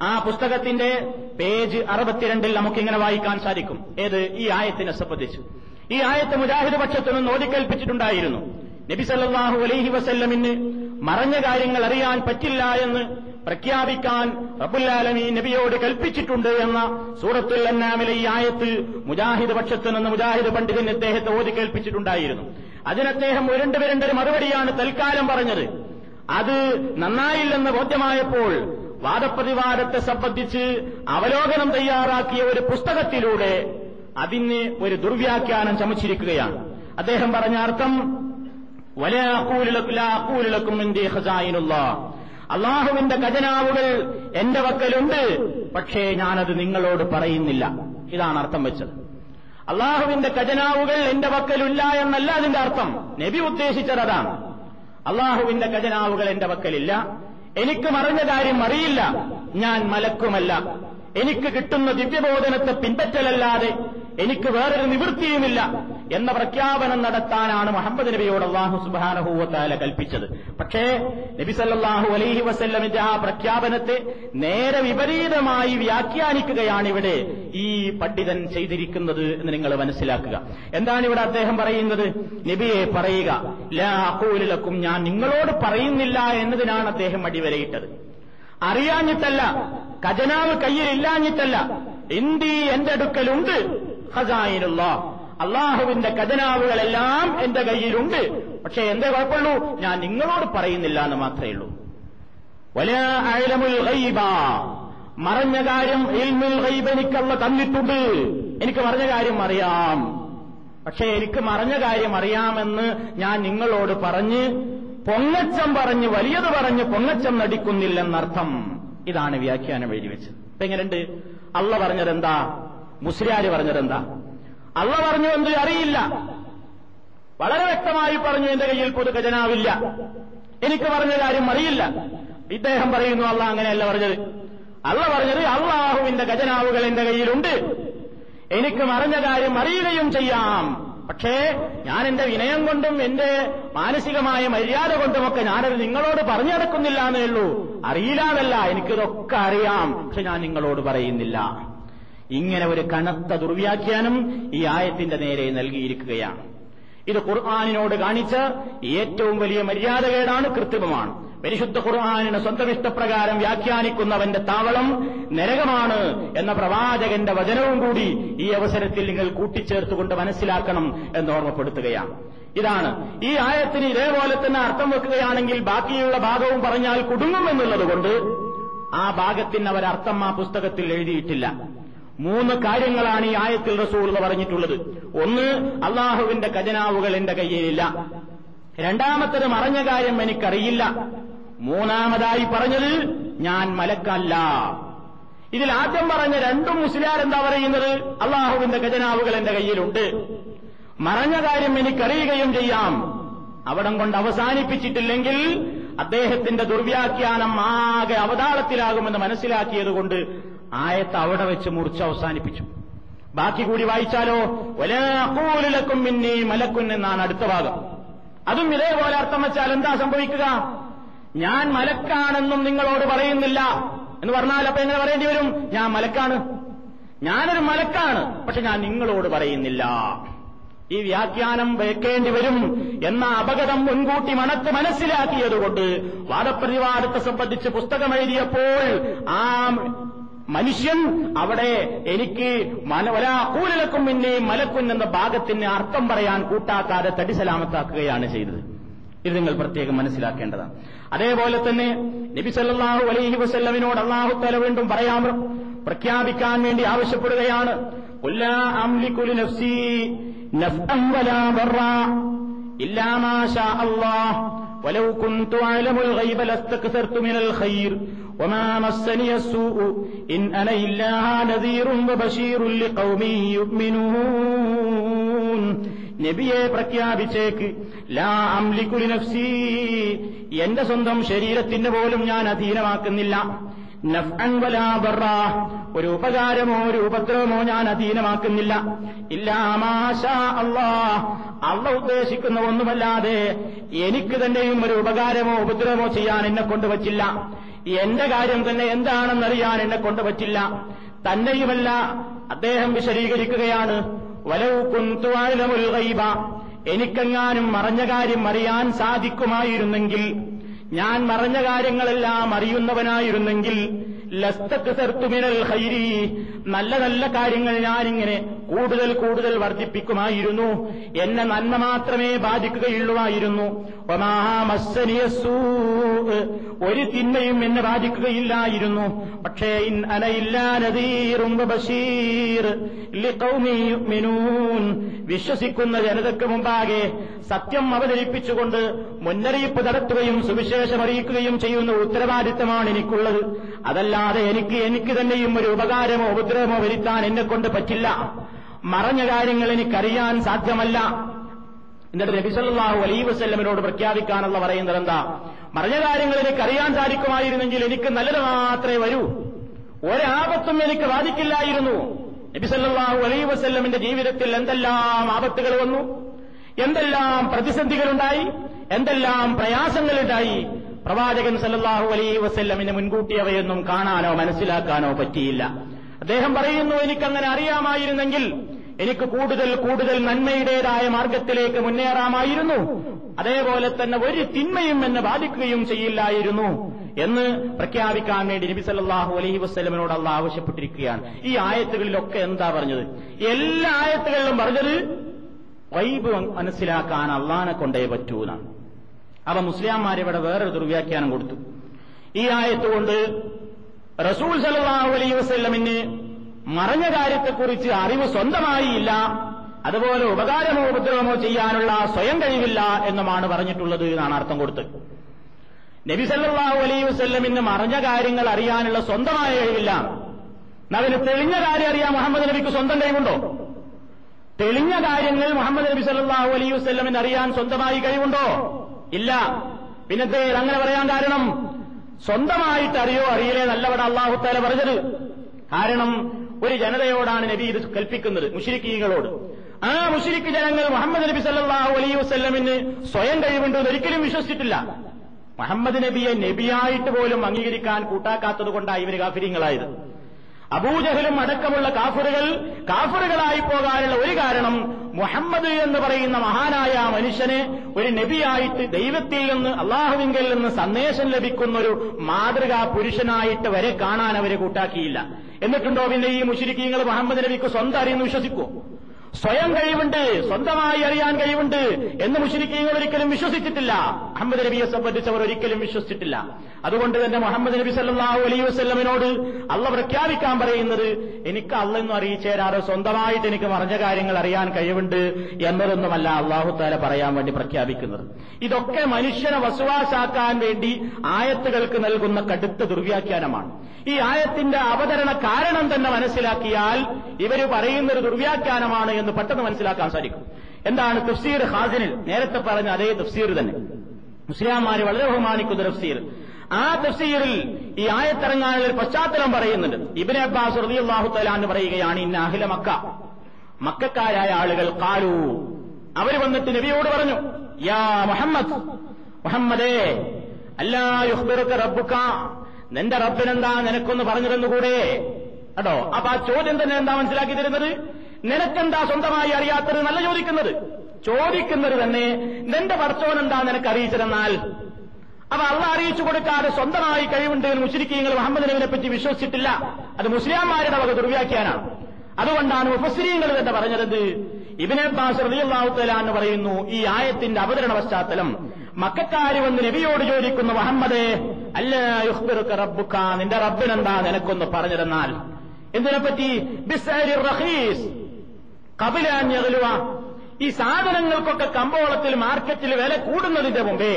ആ പുസ്തകത്തിന്റെ പേജ് അറുപത്തിരണ്ടിൽ നമുക്കിങ്ങനെ വായിക്കാൻ സാധിക്കും. ഏത്? ഈ ആയത്തിനെ സംബന്ധിച്ച്. ഈ ആയത്ത് മുജാഹിദ് പക്ഷത്തു നിന്ന് ഓടിക്കൽപ്പിച്ചിട്ടുണ്ടായിരുന്നു. നബി സല്ലാഹു അലൈഹി വസല്ലമിന് മറഞ്ഞ കാര്യങ്ങൾ അറിയാൻ പറ്റില്ല എന്ന് പ്രഖ്യാപിക്കാൻ റബുല്ലാലമി നബിയോട് കൽപ്പിച്ചിട്ടുണ്ട് എന്ന സൂറത്തുൽ അന്നാമിലെ ഈ ആയത്ത് മുജാഹിദ് പക്ഷത്ത് നിന്ന് മുജാഹിദ് പണ്ഡിതൻ അദ്ദേഹത്തെ ഓതി കേൾപ്പിച്ചിട്ടുണ്ടായിരുന്നു. അതിനദ്ദേഹം ഉരുണ്ട് വരണ്ട ഒരു മറുപടിയാണ് തൽക്കാലം പറഞ്ഞത്. അത് നന്നായില്ലെന്ന് ബോധ്യമായപ്പോൾ വാദപ്രതിവാദത്തെ സംബന്ധിച്ച് അവലോകനം തയ്യാറാക്കിയ ഒരു പുസ്തകത്തിലൂടെ അതിന് ഒരു ദുർവ്യാഖ്യാനം ചമച്ചിരിക്കുകയാണ്. അദ്ദേഹം പറഞ്ഞ അർത്ഥം വലയാക്കൂലിളക്കും അള്ളാഹുവിന്റെ ഖജനാവുകൾ എന്റെ വക്കലുണ്ട് പക്ഷേ ഞാനത് നിങ്ങളോട് പറയുന്നില്ല. ഇതാണ് അർത്ഥം വെച്ചത്. അള്ളാഹുവിന്റെ ഖജനാവുകൾ എന്റെ വക്കലില്ല എന്നല്ല അതിന്റെ അർത്ഥം. നബി ഉദ്ദേശിച്ചത് അതാണ്. അള്ളാഹുവിന്റെ ഖജനാവുകൾ എന്റെ വക്കലില്ല എനിക്ക് മറിഞ്ഞ കാര്യം അറിയില്ല. ഞാൻ മലക്കുമല്ല. എനിക്ക് കിട്ടുന്ന ദിവ്യബോധനത്തെ പിൻപറ്റലല്ലാതെ എനിക്ക് വേറൊരു നിവൃത്തിയുമില്ല എന്ന പ്രഖ്യാപനം നടത്താനാണ് മുഹമ്മദ് നബിയോട് അള്ളാഹു സുബാനഹൂവത്താല കൽപ്പിച്ചത്. പക്ഷേ നബി സല്ലാഹു അലൈഹി വസല്ലമിന്റെ ആ പ്രഖ്യാപനത്തെ നേരെ വിപരീതമായി വ്യാഖ്യാനിക്കുകയാണ് ഇവിടെ ഈ പണ്ഡിതൻ ചെയ്തിരിക്കുന്നത് എന്ന് നിങ്ങൾ മനസ്സിലാക്കുക. എന്താണ് ഇവിടെ അദ്ദേഹം പറയുന്നത്? നബിയെ പറയുക ലാഹൂലക്കും ഞാൻ നിങ്ങളോട് പറയുന്നില്ല എന്നതിനാണ് അദ്ദേഹം അടിവരയിട്ടത്. അറിയാഞ്ഞിട്ടല്ല ഖജനാവ് കയ്യിലില്ലാഞ്ഞിട്ടല്ല ഇന്ത്യ എന്റെ അടുക്കലുണ്ട് ഖസായിനുള്ള അള്ളാഹുവിന്റെ ഖജനാവുകളെല്ലാം എന്റെ കയ്യിലുണ്ട്. പക്ഷേ എന്തേ കുഴപ്പമുള്ളൂ? ഞാൻ നിങ്ങളോട് പറയുന്നില്ല എന്ന് മാത്രമേ ഉള്ളൂ. വലിയ അയലമുൽ മറഞ്ഞ കാര്യം ഇൽമുൽ ഗൈബ് എനിക്കല്ല തന്നിട്ടുണ്ട്. എനിക്ക് മറഞ്ഞ കാര്യം അറിയാം. പക്ഷേ എനിക്ക് മറഞ്ഞ കാര്യം അറിയാമെന്ന് ഞാൻ നിങ്ങളോട് പറഞ്ഞ് പൊങ്ങച്ചം പറഞ്ഞ് വലിയത് പറഞ്ഞ് പൊങ്ങച്ചം നടിക്കുന്നില്ലെന്നർത്ഥം ഇതാണ് വ്യാഖ്യാനം എഴുതി വെച്ചത്. എങ്ങനെയുണ്ട്? അള്ള പറഞ്ഞതെന്താ? മുസ്ലിയാര് പറഞ്ഞതെന്താ? അള്ള പറഞ്ഞു എന്ത് അറിയില്ല. വളരെ വ്യക്തമായി പറഞ്ഞു എന്റെ കയ്യിൽ പൊതു ഖജനാവില്ല. എനിക്ക് പറഞ്ഞ കാര്യം അറിയില്ല. ഇദ്ദേഹം പറയുന്നു അള്ള അങ്ങനെയല്ല പറഞ്ഞത്. അള്ള പറഞ്ഞത് അള്ളാഹുവിന്റെ ഖജനാവുകൾ എന്റെ കയ്യിലുണ്ട്. എനിക്ക് അറിഞ്ഞ കാര്യം അറിയുകയും ചെയ്യാം. പക്ഷേ ഞാൻ എന്റെ വിനയം കൊണ്ടും എന്റെ മാനസികമായ മര്യാദ കൊണ്ടുമൊക്കെ ഞാനത് നിങ്ങളോട് പറഞ്ഞു നടക്കുന്നില്ല എന്നേ ഉള്ളൂ. അറിയില്ലാന്നല്ല എനിക്കിതൊക്കെ അറിയാം. പക്ഷെ ഞാൻ നിങ്ങളോട് പറയുന്നില്ല. ഇങ്ങനെ ഒരു കനത്ത ദുർവ്യാഖ്യാനം ഈ ആയത്തിന്റെ നേരെ നൽകിയിരിക്കുകയാണ്. ഇത് ഖുർആാനിനോട് കാണിച്ച ഏറ്റവും വലിയ മര്യാദകേടാണ് കൃത്രിമമാണ്. പരിശുദ്ധ ഖുർആാനിന് സ്വന്തം ഇഷ്ടപ്രകാരം വ്യാഖ്യാനിക്കുന്നവന്റെ താവളം നരകമാണ് എന്ന പ്രവാചകന്റെ വചനവും കൂടി ഈ അവസരത്തിൽ നിങ്ങൾ കൂട്ടിച്ചേർത്തുകൊണ്ട് മനസ്സിലാക്കണം എന്ന് ഓർമ്മപ്പെടുത്തുകയാണ്. ഇതാണ്. ഈ ആയത്തിന് ഇതേപോലെ തന്നെ അർത്ഥം വെക്കുകയാണെങ്കിൽ ബാക്കിയുള്ള ഭാഗവും പറഞ്ഞാൽ കുടുങ്ങും എന്നുള്ളതുകൊണ്ട് ആ ഭാഗത്തിന് അവരർത്ഥം ആ പുസ്തകത്തിൽ എഴുതിയിട്ടില്ല. മൂന്ന് കാര്യങ്ങളാണ് ഈ ആയത്തിൽ റസൂൾ പറഞ്ഞിട്ടുള്ളത്. ഒന്ന് അള്ളാഹുവിന്റെ ഖജനാവുകൾ എന്റെ കയ്യിലില്ല. രണ്ടാമത്തത് മറഞ്ഞ കാര്യം എനിക്കറിയില്ല. മൂന്നാമതായി പറഞ്ഞത് ഞാൻ മലക്കല്ല. ഇതിൽ ആദ്യം പറഞ്ഞ രണ്ടും മുസ്ലിയാർ എന്താ പറയുന്നത്? അള്ളാഹുവിന്റെ ഖജനാവുകൾ എന്റെ കയ്യിലുണ്ട്. മറഞ്ഞ കാര്യം എനിക്കറിയുകയും ചെയ്യാം. അവിടം കൊണ്ട് അവസാനിപ്പിച്ചിട്ടില്ലെങ്കിൽ അദ്ദേഹത്തിന്റെ ദുർവ്യാഖ്യാനം ആകെ അവതാളത്തിലാകുമെന്ന് മനസ്സിലാക്കിയതുകൊണ്ട് ആയത്ത് അവിടെ വെച്ച് മുറിച്ച് അവസാനിപ്പിച്ചു. ബാക്കി കൂടി വായിച്ചാലോ? ഒലാക്കൂലിലക്കും മിന്നി മലക്കുൻ എന്നാണ് അടുത്ത ഭാഗം. അതും ഇതേപോലെ അർത്ഥം വെച്ചാൽ എന്താ സംഭവിക്കുക? ഞാൻ മലക്കാണെന്നും നിങ്ങളോട് പറയുന്നില്ല. എന്ന് പറഞ്ഞാൽ അപ്പൊ എങ്ങനെ പറയേണ്ടി വരും? ഞാൻ മലക്കാണ്. ഞാനൊരു മലക്കാണ് പക്ഷെ ഞാൻ നിങ്ങളോട് പറയുന്നില്ല. ഈ വ്യാഖ്യാനം വെക്കേണ്ടി വരും എന്ന അപകടം മുൻകൂട്ടി മണത്ത് മനസ്സിലാക്കിയതുകൊണ്ട് വാദപ്രതിവാദത്തെ സംബന്ധിച്ച് പുസ്തകം എഴുതിയപ്പോൾ ആ മനുഷ്യൻ അവിടെ എനിക്ക് കൂലലക്കും പിന്നെ മലക്കുൻ എന്ന ഭാഗത്തിന് അർത്ഥം പറയാൻ കൂട്ടാക്കാതെ തടിസലാമത്താക്കുകയാണ് ചെയ്തത്. ഇത് നിങ്ങൾ പ്രത്യേകം മനസ്സിലാക്കേണ്ടതാണ്. അതേപോലെ തന്നെ നബി സല്ലാഹു അലൈഹി വസ്ല്ലമിനോട് അള്ളാഹു തല വീണ്ടും പറയാൻ പ്രഖ്യാപിക്കാൻ വേണ്ടി ആവശ്യപ്പെടുകയാണ്. إلا ما شاء الله ولو كنت أعلم الغيب لاستكثرت من الخير وما مسني السوء إن أنا إلا نذير وبشير لقوم يؤمنون നബിയെ പ്രഖ്യാപിച്ചേക്ക് ലാ അംലിക്കുലി നഫ്സി എന്റെ സ്വന്തം ശരീരത്തിന് പോലും ഞാൻ അധീനമാക്കുന്നില്ല ഒരു ഉപകാരമോ ഒരു ഉപദ്രവമോ ഞാൻ അധീനമാക്കുന്നില്ല. ഇല്ലാമാശ അള്ളാ. അള്ള ഉദ്ദേശിക്കുന്ന ഒന്നുമല്ലാതെ എനിക്ക് തന്നെയും ഒരു ഉപകാരമോ ഉപദ്രവമോ ചെയ്യാൻ എന്നെ കൊണ്ടുവച്ചില്ല. എന്റെ കാര്യം തന്നെ എന്താണെന്നറിയാൻ എന്നെ കൊണ്ടുവച്ചില്ല. തന്നെയുമല്ല അദ്ദേഹം വിശദീകരിക്കുകയാണ് വലവ് കുന്തുവാഴമുൽ എനിക്കെങ്ങാനും മറഞ്ഞ കാര്യം അറിയാൻ സാധിക്കുമായിരുന്നെങ്കിൽ ഞാൻ മറഞ്ഞ കാര്യങ്ങളെല്ലാം അറിയുന്നവനായിരുന്നെങ്കിൽ നല്ല നല്ല കാര്യങ്ങൾ ഞാനിങ്ങനെ കൂടുതൽ കൂടുതൽ വർദ്ധിപ്പിക്കുമായിരുന്നു. എന്നെ നന്മ മാത്രമേ ബാധിക്കുകയുള്ളുമായിരുന്നു. ഒരു തിന്മയും എന്നെ ബാധിക്കുകയില്ലായിരുന്നു. പക്ഷേ വിശ്വസിക്കുന്ന ജനതയ്ക്ക് മുമ്പാകെ സത്യം അവതരിപ്പിച്ചുകൊണ്ട് മുന്നറിയിപ്പ് നടത്തുകയും സുവിശേഷം അറിയിക്കുകയും ചെയ്യുന്ന ഉത്തരവാദിത്തമാണ് എനിക്കുള്ളത്. അതല്ലാതെ എനിക്ക് എനിക്ക് തന്നെയും ഒരു ഉപകാരമോ ഉപദ്രവമോ വരുത്താൻ എന്നെ കൊണ്ട് പറ്റില്ല. മറഞ്ഞ കാര്യങ്ങൾ എനിക്കറിയാൻ സാധ്യമല്ല. എന്നിട്ട് നബിസല്ലാഹു അലൈ വസ്ല്ലമിനോട് പ്രഖ്യാപിക്കാനുള്ള പറയുന്നത് എന്താ? മറഞ്ഞ കാര്യങ്ങൾ എനിക്കറിയാൻ സാധിക്കുമായിരുന്നെങ്കിൽ എനിക്ക് നല്ലത് മാത്രമേ വരൂ. ഒരാപത്തും എനിക്ക് ബാധിക്കില്ലായിരുന്നു. നബിസല്ലാഹു അലൈ വസ്ല്ലമിന്റെ ജീവിതത്തിൽ എന്തെല്ലാം ആപത്തുകൾ വന്നു? എന്തെല്ലാം പ്രതിസന്ധികളുണ്ടായി? എന്തെല്ലാം പ്രയാസങ്ങളുണ്ടായി? പ്രവാചകൻ സല്ലാഹു അലൈ വസ്ല്ലമിന് മുൻകൂട്ടി അവയൊന്നും കാണാനോ മനസ്സിലാക്കാനോ പറ്റിയില്ല. അദ്ദേഹം പറയുന്നു എനിക്കങ്ങനെ അറിയാമായിരുന്നെങ്കിൽ എനിക്ക് കൂടുതൽ കൂടുതൽ നന്മയുടേതായ മാർഗത്തിലേക്ക് മുന്നേറാമായിരുന്നു. അതേപോലെ തന്നെ ഒരു തിന്മയും എന്നെ ബാധിക്കുകയും ചെയ്യില്ലായിരുന്നു എന്ന് പ്രഖ്യാപിക്കാൻ വേണ്ടി നബി സല്ലാഹു അലൈഹി വസ്ലമിനോട് അള്ള ആവശ്യപ്പെട്ടിരിക്കുകയാണ്. ഈ ആയത്തുകളിലൊക്കെ എന്താ പറഞ്ഞത്? എല്ലാ ആയത്തുകളിലും പറഞ്ഞത് വൈബ് മനസ്സിലാക്കാൻ അള്ളാനെ കൊണ്ടേ പറ്റൂ എന്നാണ് അപ്പൊ മുസ്ലിംമാരിവിടെ വേറൊരു ദുർവ്യാഖ്യാനം കൊടുത്തു. ഈ ആയത്ത് കൊണ്ട് റസൂൽ സലാഹു അലൈഹി വസ്ല്ലമിന് മറഞ്ഞ കാര്യത്തെക്കുറിച്ച് അറിവ് സ്വന്തമായി ഇല്ല അതുപോലെ ഉപകാരമോ ഉപദ്രവമോ ചെയ്യാനുള്ള സ്വയം കഴിവില്ല എന്നുമാണ് പറഞ്ഞിട്ടുള്ളത് എന്നാണ് അർത്ഥം കൊടുത്തത്. നബി സല്ലാഹു അലൈ വസ്ല്ലമിന് മറഞ്ഞ കാര്യങ്ങൾ അറിയാനുള്ള സ്വന്തമായ കഴിവില്ല. അവന് തെളിഞ്ഞ കാര്യം അറിയാൻ മുഹമ്മദ് നബിക്ക് സ്വന്തം കഴിവുണ്ടോ? തെളിഞ്ഞ കാര്യങ്ങൾ മുഹമ്മദ് നബി സല്ലാഹു അലൈ വസ്ല്ലമിന് അറിയാൻ സ്വന്തമായി കഴിവുണ്ടോ? ഇല്ല. പിന്നത്തെ അങ്ങനെ പറയാൻ കാരണം സ്വന്തമായിട്ട് അറിയോ അറിയില്ലേ നല്ലവിടെ അള്ളാഹുത്താല പറഞ്ഞത്. കാരണം ഒരു ജനതയോടാണ് നബി ഇത് കൽപ്പിക്കുന്നത് മുഷിരിക്കീകളോട് ആ മുഷിരിക്ക് ജനങ്ങൾ മുഹമ്മദ് നബി സല്ലാഹു അലൈ വസ്ല്ലമിന് സ്വയം കഴിവുണ്ടെന്ന് ഒരിക്കലും വിശ്വസിച്ചിട്ടില്ല. മുഹമ്മദ് നബിയെ നബിയായിട്ട് പോലും അംഗീകരിക്കാൻ കൂട്ടാക്കാത്തത് കൊണ്ടാണ് ഇവർ കാഫിര്യങ്ങളായത് അബൂജഹലും അടക്കമുള്ള കാഫറുകൾ കാഫറുകളായി പോകാനുള്ള ഒരു കാരണം മുഹമ്മദ് എന്ന് പറയുന്ന മഹാനായ മനുഷ്യന് ഒരു നബിയായിട്ട് ദൈവത്തിൽ നിന്ന് അള്ളാഹുവിങ്കിൽ നിന്ന് സന്ദേശം ലഭിക്കുന്ന ഒരു മാതൃകാ പുരുഷനായിട്ട് വരെ കാണാൻ അവരെ കൂട്ടാക്കിയില്ല. എന്നിട്ടുണ്ടോ പിന്നെ ഈ മുഷിരിക്കീങ്ങൾ മുഹമ്മദ് നബിക്ക് സ്വന്തം അറിയുന്നു വിശ്വസിക്കുമോ സ്വയം കഴിവുണ്ട് സ്വന്തമായി അറിയാൻ കഴിവുണ്ട് എന്ന് മുഷരിക്കീങ്ങൾ ഒരിക്കലും വിശ്വസിച്ചിട്ടില്ല. അഹമ്മദ് നബിയെ സംബന്ധിച്ചവർ ഒരിക്കലും വിശ്വസിച്ചിട്ടില്ല. അതുകൊണ്ട് തന്നെ മുഹമ്മദ് നബി സല്ലാഹു അലൈ വസ്ല്ലമിനോട് അള്ള പ്രഖ്യാപിക്കാൻ പറയുന്നത് എനിക്ക് അള്ളെന്നും അറിയിച്ചേരാറോ സ്വന്തമായിട്ട് എനിക്ക് മറഞ്ഞ കാര്യങ്ങൾ അറിയാൻ കഴിവുണ്ട് എന്നതൊന്നുമല്ല അള്ളാഹു താല പറയാൻ വേണ്ടി പ്രഖ്യാപിക്കുന്നത്. ഇതൊക്കെ മനുഷ്യനെ വസുവാസാക്കാൻ വേണ്ടി ആയത്തുകൾക്ക് നൽകുന്ന കടുത്ത ദുർവ്യാഖ്യാനമാണ്. ഈ ആയത്തിന്റെ അവതരണ കാരണം തന്നെ മനസ്സിലാക്കിയാൽ ഇവർ പറയുന്നൊരു ദുർവ്യാഖ്യാനമാണ് എന്ന് പെട്ടെന്ന് മനസ്സിലാക്കാൻ സാധിക്കും. എന്താണ് തഫ്സീർ ഹാസിനിൽ നേരത്തെ പറഞ്ഞ അതേ തഫ്സീർ തന്നെ. മുസ്ലിംമാര് വളരെ ബഹുമാനിക്കുന്ന തഫ്സീർ. ആ തഫ്സീറിൽ ഈ ആയത്തിറങ്ങാനുള്ള ഒരു പശ്ചാത്തലം പറയുന്നുണ്ട്. ഇബിനെ അബ്ബാസ് റളിയല്ലാഹു തആല പറയുകയാണ് ഇന്ന അഹില മക്ക. മക്കാരായ ആളുകൾ കാലു അവർ വന്നിട്ട് നബിയോട് പറഞ്ഞു യാ മുഹമ്മദ് മുഹമ്മദേ അല്ലാ യുഹ്ബിറുക റബ്ബുക. നിന്റെ റബ്ബിനെന്താ നിനക്കൊന്ന് പറഞ്ഞിരുന്നു കൂടെ കേട്ടോ അപ്പൊ ആ ചോദ്യം തന്നെ എന്താ മനസ്സിലാക്കി തരുന്നത്? നിനക്കെന്താ സ്വന്തമായി അറിയാത്തത്? നല്ല ചോദിക്കുന്നത്. ചോദിക്കുന്നത് തന്നെ നിന്റെ പടച്ചോൻ എന്താ നിനക്ക് അറിയിച്ചതെന്നാൽ അപ്പൊ അള്ള അറിയിച്ചു കൊടുക്കാതെ സ്വന്തമായി കഴിവുണ്ട് എന്ന് മുസ്ലിക്കീങ്ങൾ മുഹമ്മദ് നബിനെ പറ്റി വിശ്വസിച്ചിട്ടില്ല. അത് മുസ്ലിംമാരുടെ വക ദുർവ്യാഖ്യാനാണ്. അതുകൊണ്ടാണ് മുഫസ്രീങ്ങൾ തന്നെ പറഞ്ഞത് ഇബിനെ എന്ന് പറയുന്നു ഈ ആയത്തിന്റെ അവതരണ പശ്ചാത്തലം. മക്കാര് വന്ന് നബിയോട് ചോദിക്കുന്നു മുഹമ്മദേ അല്ല യുഹ്ബിറുക്ക റബ്ബുക്ക നിന്റെ റബ്ബിനെന്താ നിനക്കൊന്ന് പറഞ്ഞിരുന്നാൽ എന്തിനെപ്പറ്റി? ബിസ്അരി റഖീസ് കപിലാഞ്ഞകലുവ ഈ സാധനങ്ങൾക്കൊക്കെ കമ്പോളത്തിൽ മാർക്കറ്റിൽ വില കൂടുന്നതിന്റെ മുമ്പേ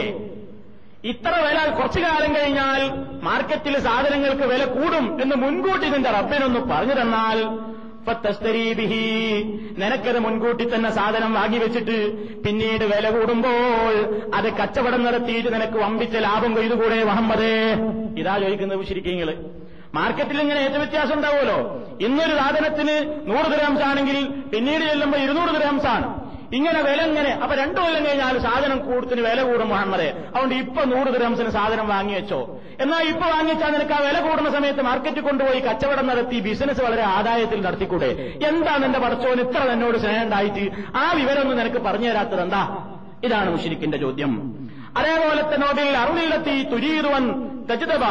ഇത്ര വില കുറച്ചു കാലം കഴിഞ്ഞാൽ മാർക്കറ്റിൽ സാധനങ്ങൾക്ക് വില കൂടും എന്ന് മുൻകൂട്ടി നിന്റെ റബ്ബിനൊന്ന് പറഞ്ഞു തന്നാൽ നിനക്കത് മുൻകൂട്ടി തന്നെ സാധനം വാങ്ങി വെച്ചിട്ട് പിന്നീട് വില കൂടുമ്പോൾ അത് കച്ചവടം നടത്തിയിട്ട് നിനക്ക് വമ്പിച്ച ലാഭം കൊയ്തുകൂടെ മുഹമ്മദേ? ഇതാ ചോദിക്കുന്നത് ശരിക്കും മാർക്കറ്റിൽ ഇങ്ങനെ ഏറ്റവ്യത്യാസം ഉണ്ടാവുമല്ലോ? ഇന്നൊരു സാധനത്തിന് നൂറ് ഗ്രാംസ് ആണെങ്കിൽ പിന്നീട് ചെല്ലുമ്പോൾ ഇരുന്നൂറ് ഗ്രാംസ് ആണ് ഇങ്ങനെ വില ഇങ്ങനെ അപ്പൊ രണ്ടു കൊല്ലം കഴിഞ്ഞാൽ സാധനം കൂടുതൽ വില കൂടും മുഹമ്മദേ അതുകൊണ്ട് ഇപ്പൊ നൂറ് ഗ്രാംസിന് സാധനം വാങ്ങി വെച്ചോ. എന്നാൽ ഇപ്പൊ വാങ്ങിച്ചാൽ നിനക്ക് ആ വില കൂടുന്ന സമയത്ത് മാർക്കറ്റിൽ കൊണ്ടുപോയി കച്ചവടം നടത്തി ബിസിനസ് വളരെ ആദായത്തിൽ നടത്തിക്കൂടെ? എന്താണ് എന്റെ പടച്ചോൻ ഇത്ര എന്നോട് സ്നേഹം ഉണ്ടായിട്ട് ആ വിവരമൊന്നും നിനക്ക് പറഞ്ഞു തരാത്തത് എന്താ? ഇതാണ് മുഷിരിക്കിന്റെ ചോദ്യം. അതേപോലെ തന്നെ അറുളിലെത്തി തുരീറുവൻ തജിതബ.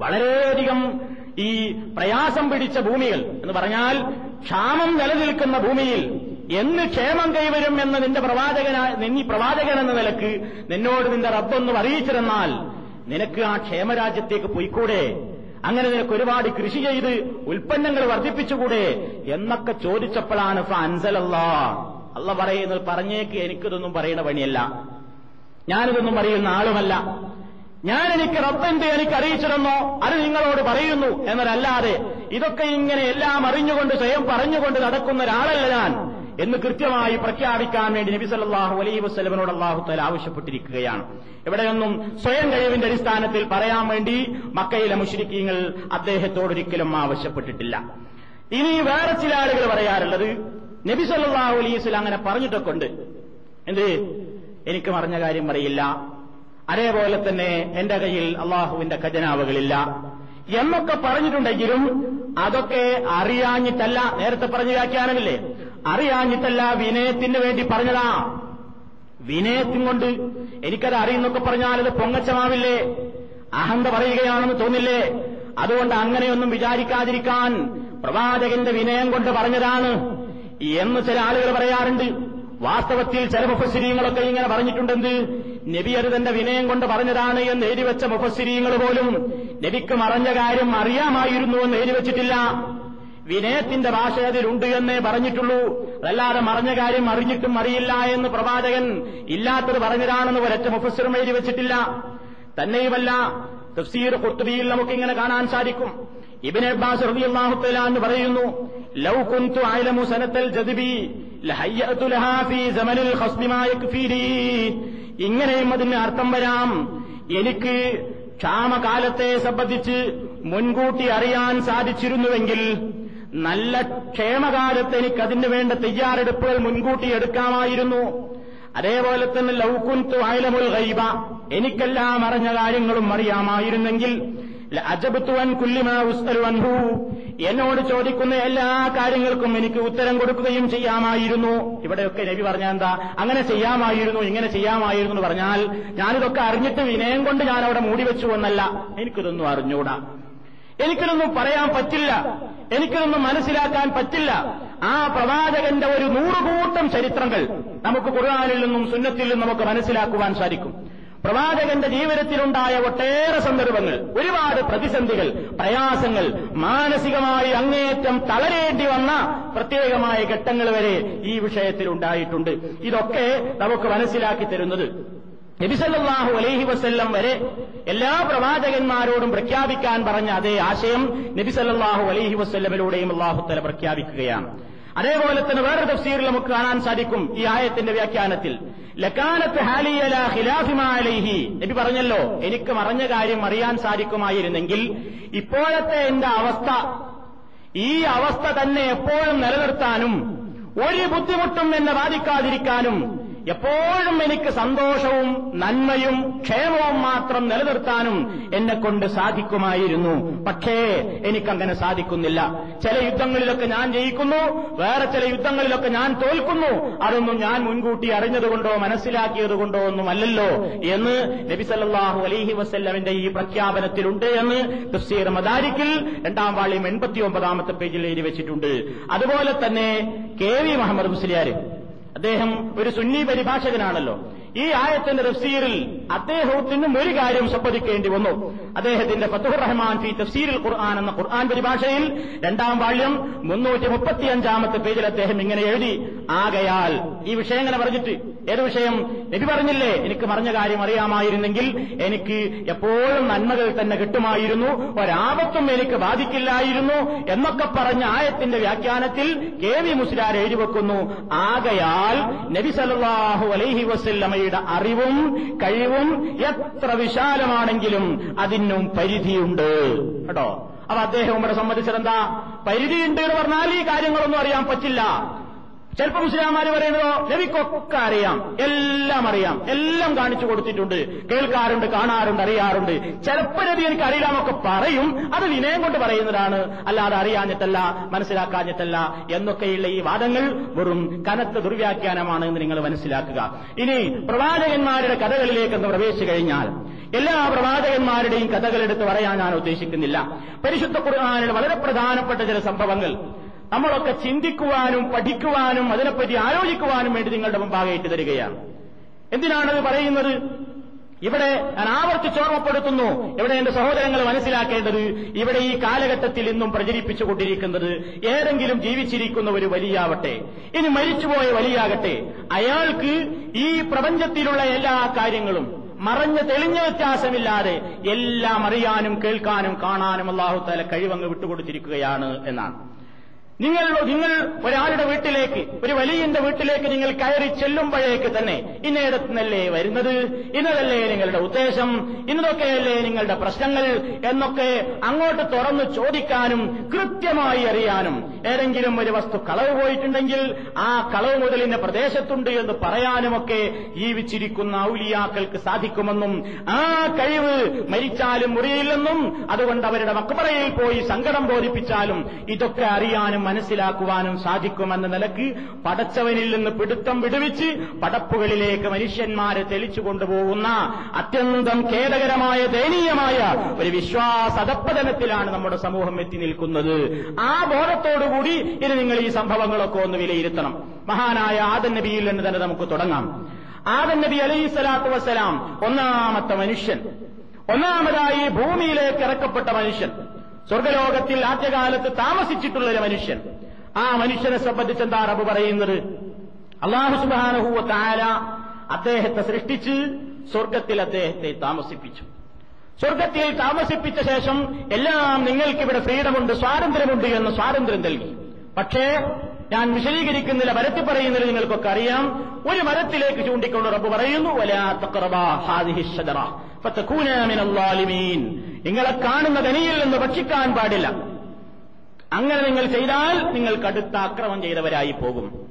വളരെയധികം ഈ പ്രയാസം പിടിച്ച ഭൂമികൾ എന്ന് പറഞ്ഞാൽ ക്ഷാമം നിലനിൽക്കുന്ന ഭൂമിയിൽ എന്ന് ക്ഷേമം കൈവരും എന്ന് നിന്റെ പ്രവാചകനായ നിന്നീ പ്രവാചകൻ എന്ന നിലയ്ക്ക് നിന്നോട് നിന്റെ റബ്ബൊന്ന് അറിയിച്ചിരുന്നാൽ നിനക്ക് ആ ക്ഷേമരാജ്യത്തേക്ക് പോയിക്കൂടെ? അങ്ങനെ നിനക്ക് ഒരുപാട് കൃഷി ചെയ്ത് ഉൽപ്പന്നങ്ങൾ വർദ്ധിപ്പിച്ചുകൂടെ? എന്നൊക്കെ ചോദിച്ചപ്പോഴാണ് അൻസലല്ലാ. അല്ല പറയുന്നത് പറഞ്ഞേക്ക് എനിക്കിതൊന്നും പറയുന്ന പണിയല്ല. ഞാനിതൊന്നും അറിയുന്ന ആളുമല്ല. ഞാൻ എനിക്ക് റബ്ബെന്ത് എനിക്ക് അറിയിച്ചിരുന്നോ അത് നിങ്ങളോട് പറയുന്നു എന്നതല്ലാതെ ഇതൊക്കെ ഇങ്ങനെ എല്ലാം അറിഞ്ഞുകൊണ്ട് സ്വയം പറഞ്ഞുകൊണ്ട് നടക്കുന്ന ഒരാളല്ല ഞാൻ എന്ന് കൃത്യമായി പ്രഖ്യാപിക്കാൻ വേണ്ടി നബി സല്ലാഹു അലൈഹി വസ്ലമിനോട് അള്ളാഹുത്തൽ ആവശ്യപ്പെട്ടിരിക്കുകയാണ്. ഇവിടെയൊന്നും സ്വയം കഴിവിന്റെ അടിസ്ഥാനത്തിൽ പറയാൻ വേണ്ടി മക്കയിലെ മുശ്രിക്കീങ്ങൾ അദ്ദേഹത്തോടൊരിക്കലും ആവശ്യപ്പെട്ടിട്ടില്ല. ഇനി വേറെ ചില ആളുകൾ പറയാറുള്ളത് നബി സല്ലല്ലാഹു അലൈഹി അങ്ങനെ പറഞ്ഞിട്ടൊക്കെ ഉണ്ട്. എന്ത്? എനിക്ക് മറിഞ്ഞ കാര്യം അറിയില്ല. അതേപോലെ തന്നെ എന്റെ കയ്യിൽ അള്ളാഹുവിന്റെ ഖജനാവുകളില്ല. എന്നൊക്കെ പറഞ്ഞിട്ടുണ്ടെങ്കിലും അതൊക്കെ അറിയാഞ്ഞിട്ടല്ല നേരത്തെ പറഞ്ഞ വ്യാഖ്യാനമില്ലേ? അറിയാഞ്ഞിട്ടല്ല വിനയത്തിന് വേണ്ടി പറഞ്ഞതാ. വിനയത്തിൻ കൊണ്ട് എനിക്കത് അറിയുന്നൊക്കെ പറഞ്ഞാൽ അത് പൊങ്ങച്ചമാവില്ലേ? അഹന്ത പറയുകയാണെന്ന് തോന്നില്ലേ? അതുകൊണ്ട് അങ്ങനെയൊന്നും വിചാരിക്കാതിരിക്കാൻ പ്രവാചകന്റെ വിനയം കൊണ്ട് പറഞ്ഞതാണ് എന്ന് ചില ആളുകൾ പറയാറുണ്ട്. വാസ്തവത്തിൽ ചില മുഫസ്സിരീങ്ങളൊക്കെ ഇങ്ങനെ പറഞ്ഞിട്ടുണ്ടെന്ത്? നബി അത് തന്റെ വിനയം കൊണ്ട് പറഞ്ഞതാണ് എന്ന് എഴുതി വെച്ച മുഫസ്സിരീങ്ങൾ പോലും നബിക്ക് മറഞ്ഞ കാര്യം അറിയാമായിരുന്നു എന്ന് എഴുതി വെച്ചിട്ടില്ല. വിനയത്തിന്റെ ഭാഷ അതിലുണ്ട് എന്നേ പറഞ്ഞിട്ടുള്ളൂ. അതല്ലാതെ മറഞ്ഞ കാര്യം അറിഞ്ഞിട്ടും അറിയില്ല എന്ന് പ്രവാചകൻ ഇല്ലാത്തത് പറഞ്ഞതാണെന്ന് ഒരൊറ്റ മുഫസ്സിറും എഴുതി വെച്ചിട്ടില്ല. തന്നെയുമല്ല തഫ്സീർ ഖുർത്തുബിയിൽ നമുക്കിങ്ങനെ കാണാൻ സാധിക്കും. ഇബിൻ അബ്ബാസ് എന്ന് പറയുന്നു ലൗ കുന്തു ജദിബി ഇങ്ങനെയും അതിന് അർത്ഥം വരാം. എനിക്ക് ക്ഷാമകാലത്തെ സംബന്ധിച്ച് മുൻകൂട്ടി അറിയാൻ സാധിച്ചിരുന്നുവെങ്കിൽ നല്ല ക്ഷേമകാലത്ത് എനിക്ക് അതിന് വേണ്ട തയ്യാറെടുപ്പുകൾ മുൻകൂട്ടി എടുക്കാമായിരുന്നു. അതേപോലെ തന്നെ ലൗകുന്തു അയലമുൽ ഗൈബ എനിക്കെല്ലാം അറിഞ്ഞ കാര്യങ്ങളും അറിയാമായിരുന്നെങ്കിൽ എന്നോട് ചോദിക്കുന്ന എല്ലാ കാര്യങ്ങൾക്കും എനിക്ക് ഉത്തരം കൊടുക്കുകയും ചെയ്യാമായിരുന്നു. ഇവിടെയൊക്കെ നബി പറഞ്ഞ എന്താ? അങ്ങനെ ചെയ്യാമായിരുന്നു ഇങ്ങനെ ചെയ്യാമായിരുന്നു എന്ന് പറഞ്ഞാൽ ഞാനിതൊക്കെ അറിഞ്ഞിട്ട് വിനയം കൊണ്ട് ഞാൻ അവിടെ മൂടി വെച്ചു എന്നല്ല. എനിക്കിതൊന്നും അറിഞ്ഞൂടാ. എനിക്കിതൊന്നും പറയാൻ പറ്റില്ല. എനിക്കിതൊന്നും മനസ്സിലാക്കാൻ പറ്റില്ല. ആ പ്രവാചകന്റെ ഒരു നൂറുകൂട്ടം ചരിത്രങ്ങൾ നമുക്ക് ഖുർആാനിൽ നിന്നും സുന്നത്തിൽ നിന്നും നമുക്ക് മനസ്സിലാക്കുവാൻ സാധിക്കും. പ്രവാചകന്റെ ജീവിതത്തിലുണ്ടായ ഒട്ടേറെ സന്ദർഭങ്ങൾ ഒരുപാട് പ്രതിസന്ധികൾ പ്രയാസങ്ങൾ മാനസികമായി അങ്ങേയറ്റം തളരേണ്ടി വന്ന പ്രത്യേകമായ ഘട്ടങ്ങൾ വരെ ഈ വിഷയത്തിൽ ഉണ്ടായിട്ടുണ്ട്. ഇതൊക്കെ നമുക്ക് മനസ്സിലാക്കി തരുന്നത് നബിസല്ലാഹു അലൈഹി വസ്ല്ലം വരെ എല്ലാ പ്രവാചകന്മാരോടും പ്രഖ്യാപിക്കാൻ പറഞ്ഞ അതേ ആശയം നബിസല്ലാഹു അലൈഹി വസ്ല്ലമിലൂടെയും അള്ളാഹുത്തല പ്രഖ്യാപിക്കുകയാണ്. അതേപോലെ തന്നെ വേറെ തഫ്സീറിൽ നമുക്ക് കാണാൻ സാധിക്കും ഈ ആയത്തിന്റെ വ്യാഖ്യാനത്തിൽ. ലക്കാനത്ത് ഹാലിയല ഖിലാഫിമാലൈഹി. നബി പറഞ്ഞല്ലോ എനിക്ക് മറഞ്ഞ കാര്യം അറിയാൻ സാധിക്കുമായിരുന്നെങ്കിൽ ഇപ്പോഴത്തെ എന്റെ അവസ്ഥ ഈ അവസ്ഥ തന്നെ എപ്പോഴും നിലനിർത്താനും ഒരു ബുദ്ധിമുട്ടും എന്നെ ബാധിക്കാതിരിക്കാനും എപ്പോഴും എനിക്ക് സന്തോഷവും നന്മയും ക്ഷേമവും മാത്രം നിലനിർത്താനും എന്നെ കൊണ്ട് സാധിക്കുമായിരുന്നു. പക്ഷേ എനിക്കങ്ങനെ സാധിക്കുന്നില്ല. ചില യുദ്ധങ്ങളിലൊക്കെ ഞാൻ ജയിക്കുന്നു വേറെ ചില യുദ്ധങ്ങളിലൊക്കെ ഞാൻ തോൽക്കുന്നു. അതൊന്നും ഞാൻ മുൻകൂട്ടി അറിഞ്ഞതുകൊണ്ടോ മനസ്സിലാക്കിയതുകൊണ്ടോ ഒന്നുമല്ലല്ലോ എന്ന് നബി സല്ലാഹു അലൈഹി വസ്ല്ലമിന്റെ ഈ പ്രഖ്യാപനത്തിലുണ്ട് എന്ന് തഫ്സീർ മദാരിക്കിൽ രണ്ടാം വാളിയും എൺപത്തി ഒമ്പതാമത്തെ പേജിൽ എഴുതി വെച്ചിട്ടുണ്ട്. അതുപോലെ തന്നെ കെ വി മുഹമ്മദ് മുസ്ലിയാർ അദ്ദേഹം ഒരു സുന്നി പരിഭാഷകനാണല്ലോ. ഈ ആയത്തിന്റെ തഫ്സീറിൽ അദ്ദേഹത്തിനും ഒരു കാര്യം സമ്മതിക്കേണ്ടി വന്നു. അദ്ദേഹത്തിന്റെ ഫത്തുഹുർ റഹ്മാൻ ഫി തഫ്സീരിൽ ഖുർആൻ എന്ന ഖുർആൻ പരിഭാഷയിൽ രണ്ടാം വാള്യം മുന്നൂറ്റി മുപ്പത്തിയഞ്ചാമത്തെ പേജിൽ അദ്ദേഹം ഇങ്ങനെ എഴുതി. ആകയാൽ ഈ വിഷയം ഇങ്ങനെ പറഞ്ഞിട്ട് ഏത് വിഷയം? നബി പറഞ്ഞില്ലേ എനിക്ക് പറഞ്ഞ കാര്യം അറിയാമായിരുന്നെങ്കിൽ എനിക്ക് എപ്പോഴും നന്മകൾ തന്നെ കിട്ടുമായിരുന്നു ഒരാപത്തും എനിക്ക് ബാധിക്കില്ലായിരുന്നു എന്നൊക്കെ പറഞ്ഞ ആയത്തിന്റെ വ്യാഖ്യാനത്തിൽ കെ വി മുസ്ലാർ എഴുതിവെക്കുന്നു ആകയാൽ നബി സല്ലാഹു അലൈഹി വസ്ല്ലമയുടെ അറിവും കഴിവും എത്ര വിശാലമാണെങ്കിലും അതിനും പരിധിയുണ്ട്. കേട്ടോ? അപ്പൊ അദ്ദേഹം ഇവിടെ സംബന്ധിച്ചിട്ടെന്താ പരിധിയുണ്ട് എന്ന് പറഞ്ഞാൽ ഈ കാര്യങ്ങളൊന്നും അറിയാൻ പറ്റില്ല. ചിലപ്പോൾ മുസ്ലിംമാര് പറയുന്നതോ നബിക്കൊക്കെ അറിയാം എല്ലാം അറിയാം എല്ലാം കാണിച്ചു കൊടുത്തിട്ടുണ്ട് കേൾക്കാറുണ്ട് കാണാറുണ്ട് അറിയാറുണ്ട്. ചിലപ്പോൾ നബി എനിക്ക് അറിയില്ലാന്നൊക്കെ പറയും അത് വിനയം കൊണ്ട് പറയുന്നതാണ്. അല്ലാതെ അറിയാഞ്ഞിട്ടല്ല മനസ്സിലാക്കാഞ്ഞിട്ടല്ല എന്നൊക്കെയുള്ള ഈ വാദങ്ങൾ വെറും കനത്ത ദുർവ്യാഖ്യാനമാണ് എന്ന് നിങ്ങൾ മനസ്സിലാക്കുക. ഇനി പ്രവാചകന്മാരുടെ കഥകളിലേക്ക് ഒന്ന് പ്രവേശിച്ചു കഴിഞ്ഞാൽ എല്ലാ പ്രവാചകന്മാരുടെയും കഥകളെടുത്ത് പറയാൻ ഞാൻ ഉദ്ദേശിക്കുന്നില്ല. പരിശുദ്ധ കുറവാനുള്ള വളരെ പ്രധാനപ്പെട്ട ചില സംഭവങ്ങൾ. നമ്മളൊക്കെ ചിന്തിക്കുവാനും പഠിക്കുവാനും അതിനെപ്പറ്റി ആലോചിക്കുവാനും വേണ്ടി നിങ്ങളുടെ മുമ്പാകെ ഇട്ട് തരികയാണ്. എന്തിനാണത് പറയുന്നത്? ഇവിടെ ഞാൻ ആവർത്തിച്ച് ഓർമ്മപ്പെടുത്തുന്നു. ഇവിടെ എന്റെ സഹോദരങ്ങൾ മനസ്സിലാക്കേണ്ടത് ഇവിടെ ഈ കാലഘട്ടത്തിൽ ഇന്നും പ്രചരിപ്പിച്ചുകൊണ്ടിരിക്കുന്നത് ഏതെങ്കിലും ജീവിച്ചിരിക്കുന്ന ഒരു വലിയാവട്ടെ ഇനി മരിച്ചുപോയ വലിയാകട്ടെ അയാൾക്ക് ഈ പ്രപഞ്ചത്തിലുള്ള എല്ലാ കാര്യങ്ങളും മറഞ്ഞ തെളിഞ്ഞ വ്യത്യാസമില്ലാതെ എല്ലാം അറിയാനും കേൾക്കാനും കാണാനും അള്ളാഹു താല കഴിവങ്ങ് വിട്ടുകൊടുത്തിരിക്കുകയാണ് എന്നാണ്. നിങ്ങൾ നിങ്ങൾ ഒരാളുടെ വീട്ടിലേക്ക് ഒരു വലിയന്റെ വീട്ടിലേക്ക് നിങ്ങൾ കയറി ചെല്ലുമ്പോഴേക്ക് തന്നെ ഇന്നയിടത്തുനിന്നല്ലേ വരുന്നത്? ഇന്നതല്ലേ നിങ്ങളുടെ ഉദ്ദേശം? ഇന്നതൊക്കെയല്ലേ നിങ്ങളുടെ പ്രശ്നങ്ങൾ? എന്നൊക്കെ അങ്ങോട്ട് തുറന്നു ചോദിക്കാനും കൃത്യമായി അറിയാനും ഏതെങ്കിലും ഒരു വസ്തു കളവ് പോയിട്ടുണ്ടെങ്കിൽ ആ കളവ് മുതൽ ഇന്ന പ്രദേശത്തുണ്ട് എന്ന് പറയാനുമൊക്കെ ജീവിച്ചിരിക്കുന്ന ഔലിയാക്കൾക്ക് സാധിക്കുമെന്നും ആ കഴിവ് മരിച്ചാലും മുറിയില്ലെന്നും അതുകൊണ്ട് അവരുടെ മക്കപ്പറയിൽ പോയി സങ്കടം ബോധിപ്പിച്ചാലും ഇതൊക്കെ അറിയാനും മനസ്സിലാക്കുവാനും സാധിക്കുമെന്ന നിലയ്ക്ക് പടച്ചവനിൽ നിന്ന് പിടുത്തം വിടുവിച്ച് പടപ്പുകളിലേക്ക് മനുഷ്യന്മാരെ തെളിച്ചു കൊണ്ടുപോകുന്ന അത്യന്തം ഖേദകരമായ ദയനീയമായ ഒരു വിശ്വാസ അധപ്പതനത്തിലാണ് നമ്മുടെ സമൂഹം എത്തി നിൽക്കുന്നത്. ആ ബോധത്തോടുകൂടി ഇനി നിങ്ങൾ ഈ സംഭവങ്ങളൊക്കെ ഒന്ന് വിലയിരുത്തണം. മഹാനായ ആദൻ നബിയിൽ നിന്ന് തന്നെ നമുക്ക് തുടങ്ങാം. ആദൻ നബി അലൈഹി സ്വലാത്തു വസ്സലാം ഒന്നാമത്തെ മനുഷ്യൻ. ഒന്നാമതായി ഭൂമിയിലേക്ക് ഇറക്കപ്പെട്ട മനുഷ്യൻ. സ്വർഗലോകത്തിൽ ആദ്യകാലത്ത് താമസിച്ചിട്ടുള്ള ഒരു മനുഷ്യൻ. ആ മനുഷ്യനെ സംബന്ധിച്ച് എന്താ റബ്ബ് പറയുന്നത്? അള്ളാഹു സുബാനഹുവ താര അദ്ദേഹത്തെ സൃഷ്ടിച്ച് സ്വർഗത്തിൽ അദ്ദേഹത്തെ താമസിപ്പിച്ചു. സ്വർഗത്തിൽ താമസിപ്പിച്ച ശേഷം എല്ലാം നിങ്ങൾക്കിവിടെ ഫ്രീഡമുണ്ട് സ്വാതന്ത്ര്യമുണ്ട് എന്ന് സ്വാതന്ത്ര്യം നൽകി. പക്ഷേ ഞാൻ വിശദീകരിക്കുന്നില്ല മരത്തിൽ പറയുന്നത് നിങ്ങൾക്കൊക്കെ അറിയാം. ഒരു മരത്തിലേക്ക് ചൂണ്ടിക്കൊണ്ട് റബ്ബ് പറയുന്നു നിങ്ങളെ കാണുന്ന ധനിയിൽ നിന്ന് ഭക്ഷിക്കാൻ പാടില്ല. അങ്ങനെ നിങ്ങൾ ചെയ്താൽ നിങ്ങൾ കടുത്ത അക്രമം ചെയ്തവരായി പോകും.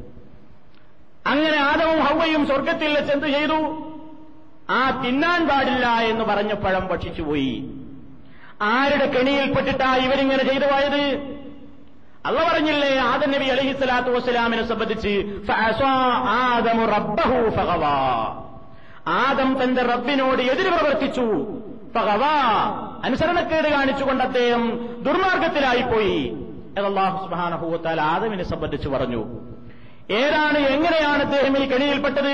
അങ്ങനെ ആദവും ഹൗവയും സ്വർഗത്തിൽ എന്ത് ചെയ്തു. ആ തിന്നാൻ പാടില്ല എന്ന് പറഞ്ഞ പഴം ഭക്ഷിച്ചുപോയി. ആരുടെ കെണിയിൽപ്പെട്ടിട്ടാ ഇവരിങ്ങനെ ചെയ്തു പോയത്? അള്ള പറഞ്ഞില്ലേ ആദം നബി അലഹി സ്വലാത്തു വസ്സലാമിനെ സംബന്ധിച്ച്. ആദം തന്റെ റബ്ബിനോട് എതിര് പ്രവർത്തിച്ചു. അനുസരണക്കേട് കാണിച്ചുകൊണ്ട് അദ്ദേഹം ദുർമാർഗത്തിലായിപ്പോയി അള്ളാഹു സുബാനഹുത്താൽ ആദമിനെ സംബന്ധിച്ച് പറഞ്ഞു ഏതാണ് എങ്ങനെയാണ് അദ്ദേഹം ഈ കെണിയിൽപ്പെട്ടത്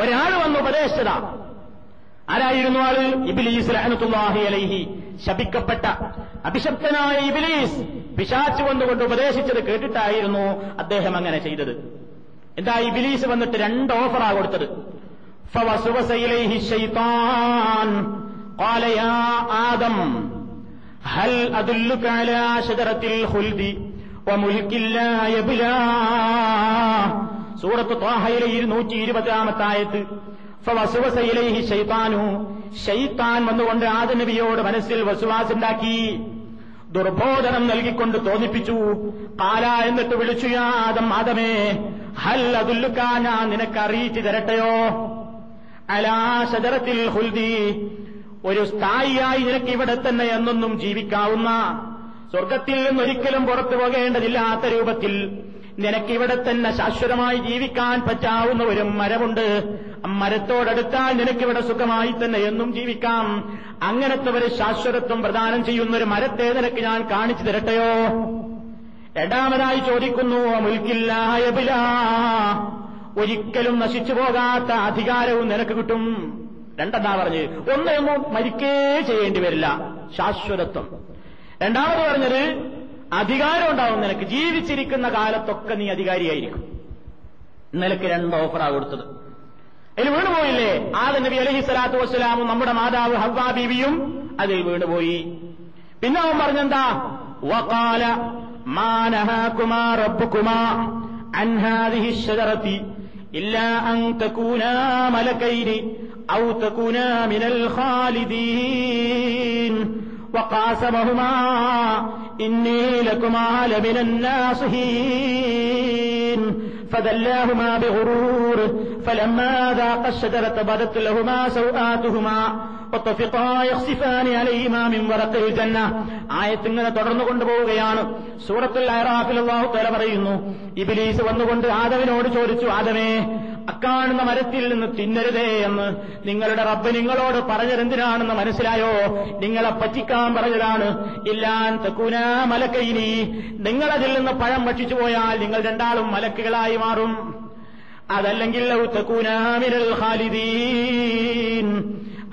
ഒരാൾ വന്ന് ഉപദേശിച്ചതാ ആരായിരുന്നു ആൾ? ഇബിലീസ് ലഹനത്തുല്ലാഹി അലൈഹി. ശപിക്കപ്പെട്ട അഭിശപ്തനായ ഇബിലീസ് പിശാച്ചു വന്നുകൊണ്ട് ഉപദേശിച്ചത് കേട്ടിട്ടായിരുന്നു അദ്ദേഹം അങ്ങനെ ചെയ്തത്. എന്താ ഇബിലീസ് വന്നിട്ട് രണ്ട് ഓഫറാ കൊടുത്തത്? ആദം ഹൽ സൂറത്ത് ഇരുന്നൂറ്റി ഇരുപതാമത്തായത്ത് ഫവസുവസയിലേഹി ഷൈത്താനു ഷൈത്താൻ വന്നുകൊണ്ട് ആദനബിയോട് മനസ്സിൽ വസുവാസുണ്ടാക്കി. ദുർബോധനം നൽകിക്കൊണ്ട് തോന്നിപ്പിച്ചു. കാല എന്നിട്ട് വിളിച്ചു യാദം ആദമേ ഹൽ അതുല്ലുക്കാ ഞാൻ നിനക്ക് അറിയിച്ചു തരട്ടെയോ അലാശതരത്തിൽ ഹുൽദി ഒരു സ്ഥായിയായി നിനക്ക് ഇവിടെ തന്നെ എന്നൊന്നും ജീവിക്കാവുന്ന സ്വർഗത്തിൽ നിന്നൊരിക്കലും പുറത്തു പോകേണ്ടതില്ലാത്ത രൂപത്തിൽ നിനക്കിവിടെ തന്നെ ശാശ്വതമായി ജീവിക്കാൻ പറ്റാവുന്ന ഒരു മരമുണ്ട്. മരത്തോടടുത്താൽ നിനക്കിവിടെ സുഖമായി തന്നെ എന്നും ജീവിക്കാം. അങ്ങനത്തെ ഒരു ശാശ്വതത്വം പ്രദാനം ചെയ്യുന്ന ഒരു മരത്തെ നിനക്ക് ഞാൻ കാണിച്ചു തരട്ടെയോ? രണ്ടാമതായി ചോദിക്കുന്നു മുൽക്കില്ലായബില ഒരിക്കലും നശിച്ചു പോകാത്ത അധികാരവും നിനക്ക് കിട്ടും. രണ്ടെന്നാ പറഞ്ഞ് ഒന്നൊന്നും മരിക്കേ ചെയ്യേണ്ടി വരില്ല. ശാശ്വതത്വം. രണ്ടാമത് പറഞ്ഞത് അധികാരം ഉണ്ടാവും. നിനക്ക് ജീവിച്ചിരിക്കുന്ന കാലത്തൊക്കെ നീ അധികാരിയായിരിക്കും. നിലയ്ക്ക് രണ്ട് ഓഫറാണ് കൊടുത്തത്. അതിൽ വീണുപോയില്ലേ ആദ നബി അലഹി സ്വലാത്തു വസ്സലാമും നമ്മുടെ മാതാവ് ഹവ്വാ ബീവിയും അതിൽ വീണുപോയി പിന്നെ അവൻ പറഞ്ഞെന്താ? വകാല മാനഹകുമാ റബ്ബുകുമാ അൻ ഇല്ലാ അൻ തകൂനാ ഔ തകൂനാ മിനൽ ഖാലിദീൻ. وقاسمهما إني لكما لمن الناصحين فدلاهما بغرور فلما ذاق الشجرة بدت لهما سوآتهما وطفقا يخسفان عليهما من ورق الجنة ആയത്ത് ഇങ്ങനെ തുടർന്നു കൊണ്ടുപോവുകയാണ് സൂറത്തുൽ അഹ്റാഫിൽ അള്ളാഹു തല പറയുന്നു ഇബിലീസ് വന്നുകൊണ്ട് ആദവിനോട് ചോദിച്ചു ആദമേ അക്കാണുന്ന മരത്തിൽ നിന്ന് തിന്നരുതേ എന്ന് നിങ്ങളുടെ റബ്ബ് നിങ്ങളോട് പറഞ്ഞതെന്തിനാണെന്ന് മനസ്സിലായോ? നിങ്ങളെ പറ്റിക്കാൻ പറഞ്ഞതാണ് ഇല്ലാൻ തക്കൂന മലക്കൈനി. നിങ്ങളതിൽ നിന്ന് പഴം ഭക്ഷിച്ചു പോയാൽ നിങ്ങൾ രണ്ടാളും മലക്കുകളായി മാറും. അതല്ലെങ്കിൽ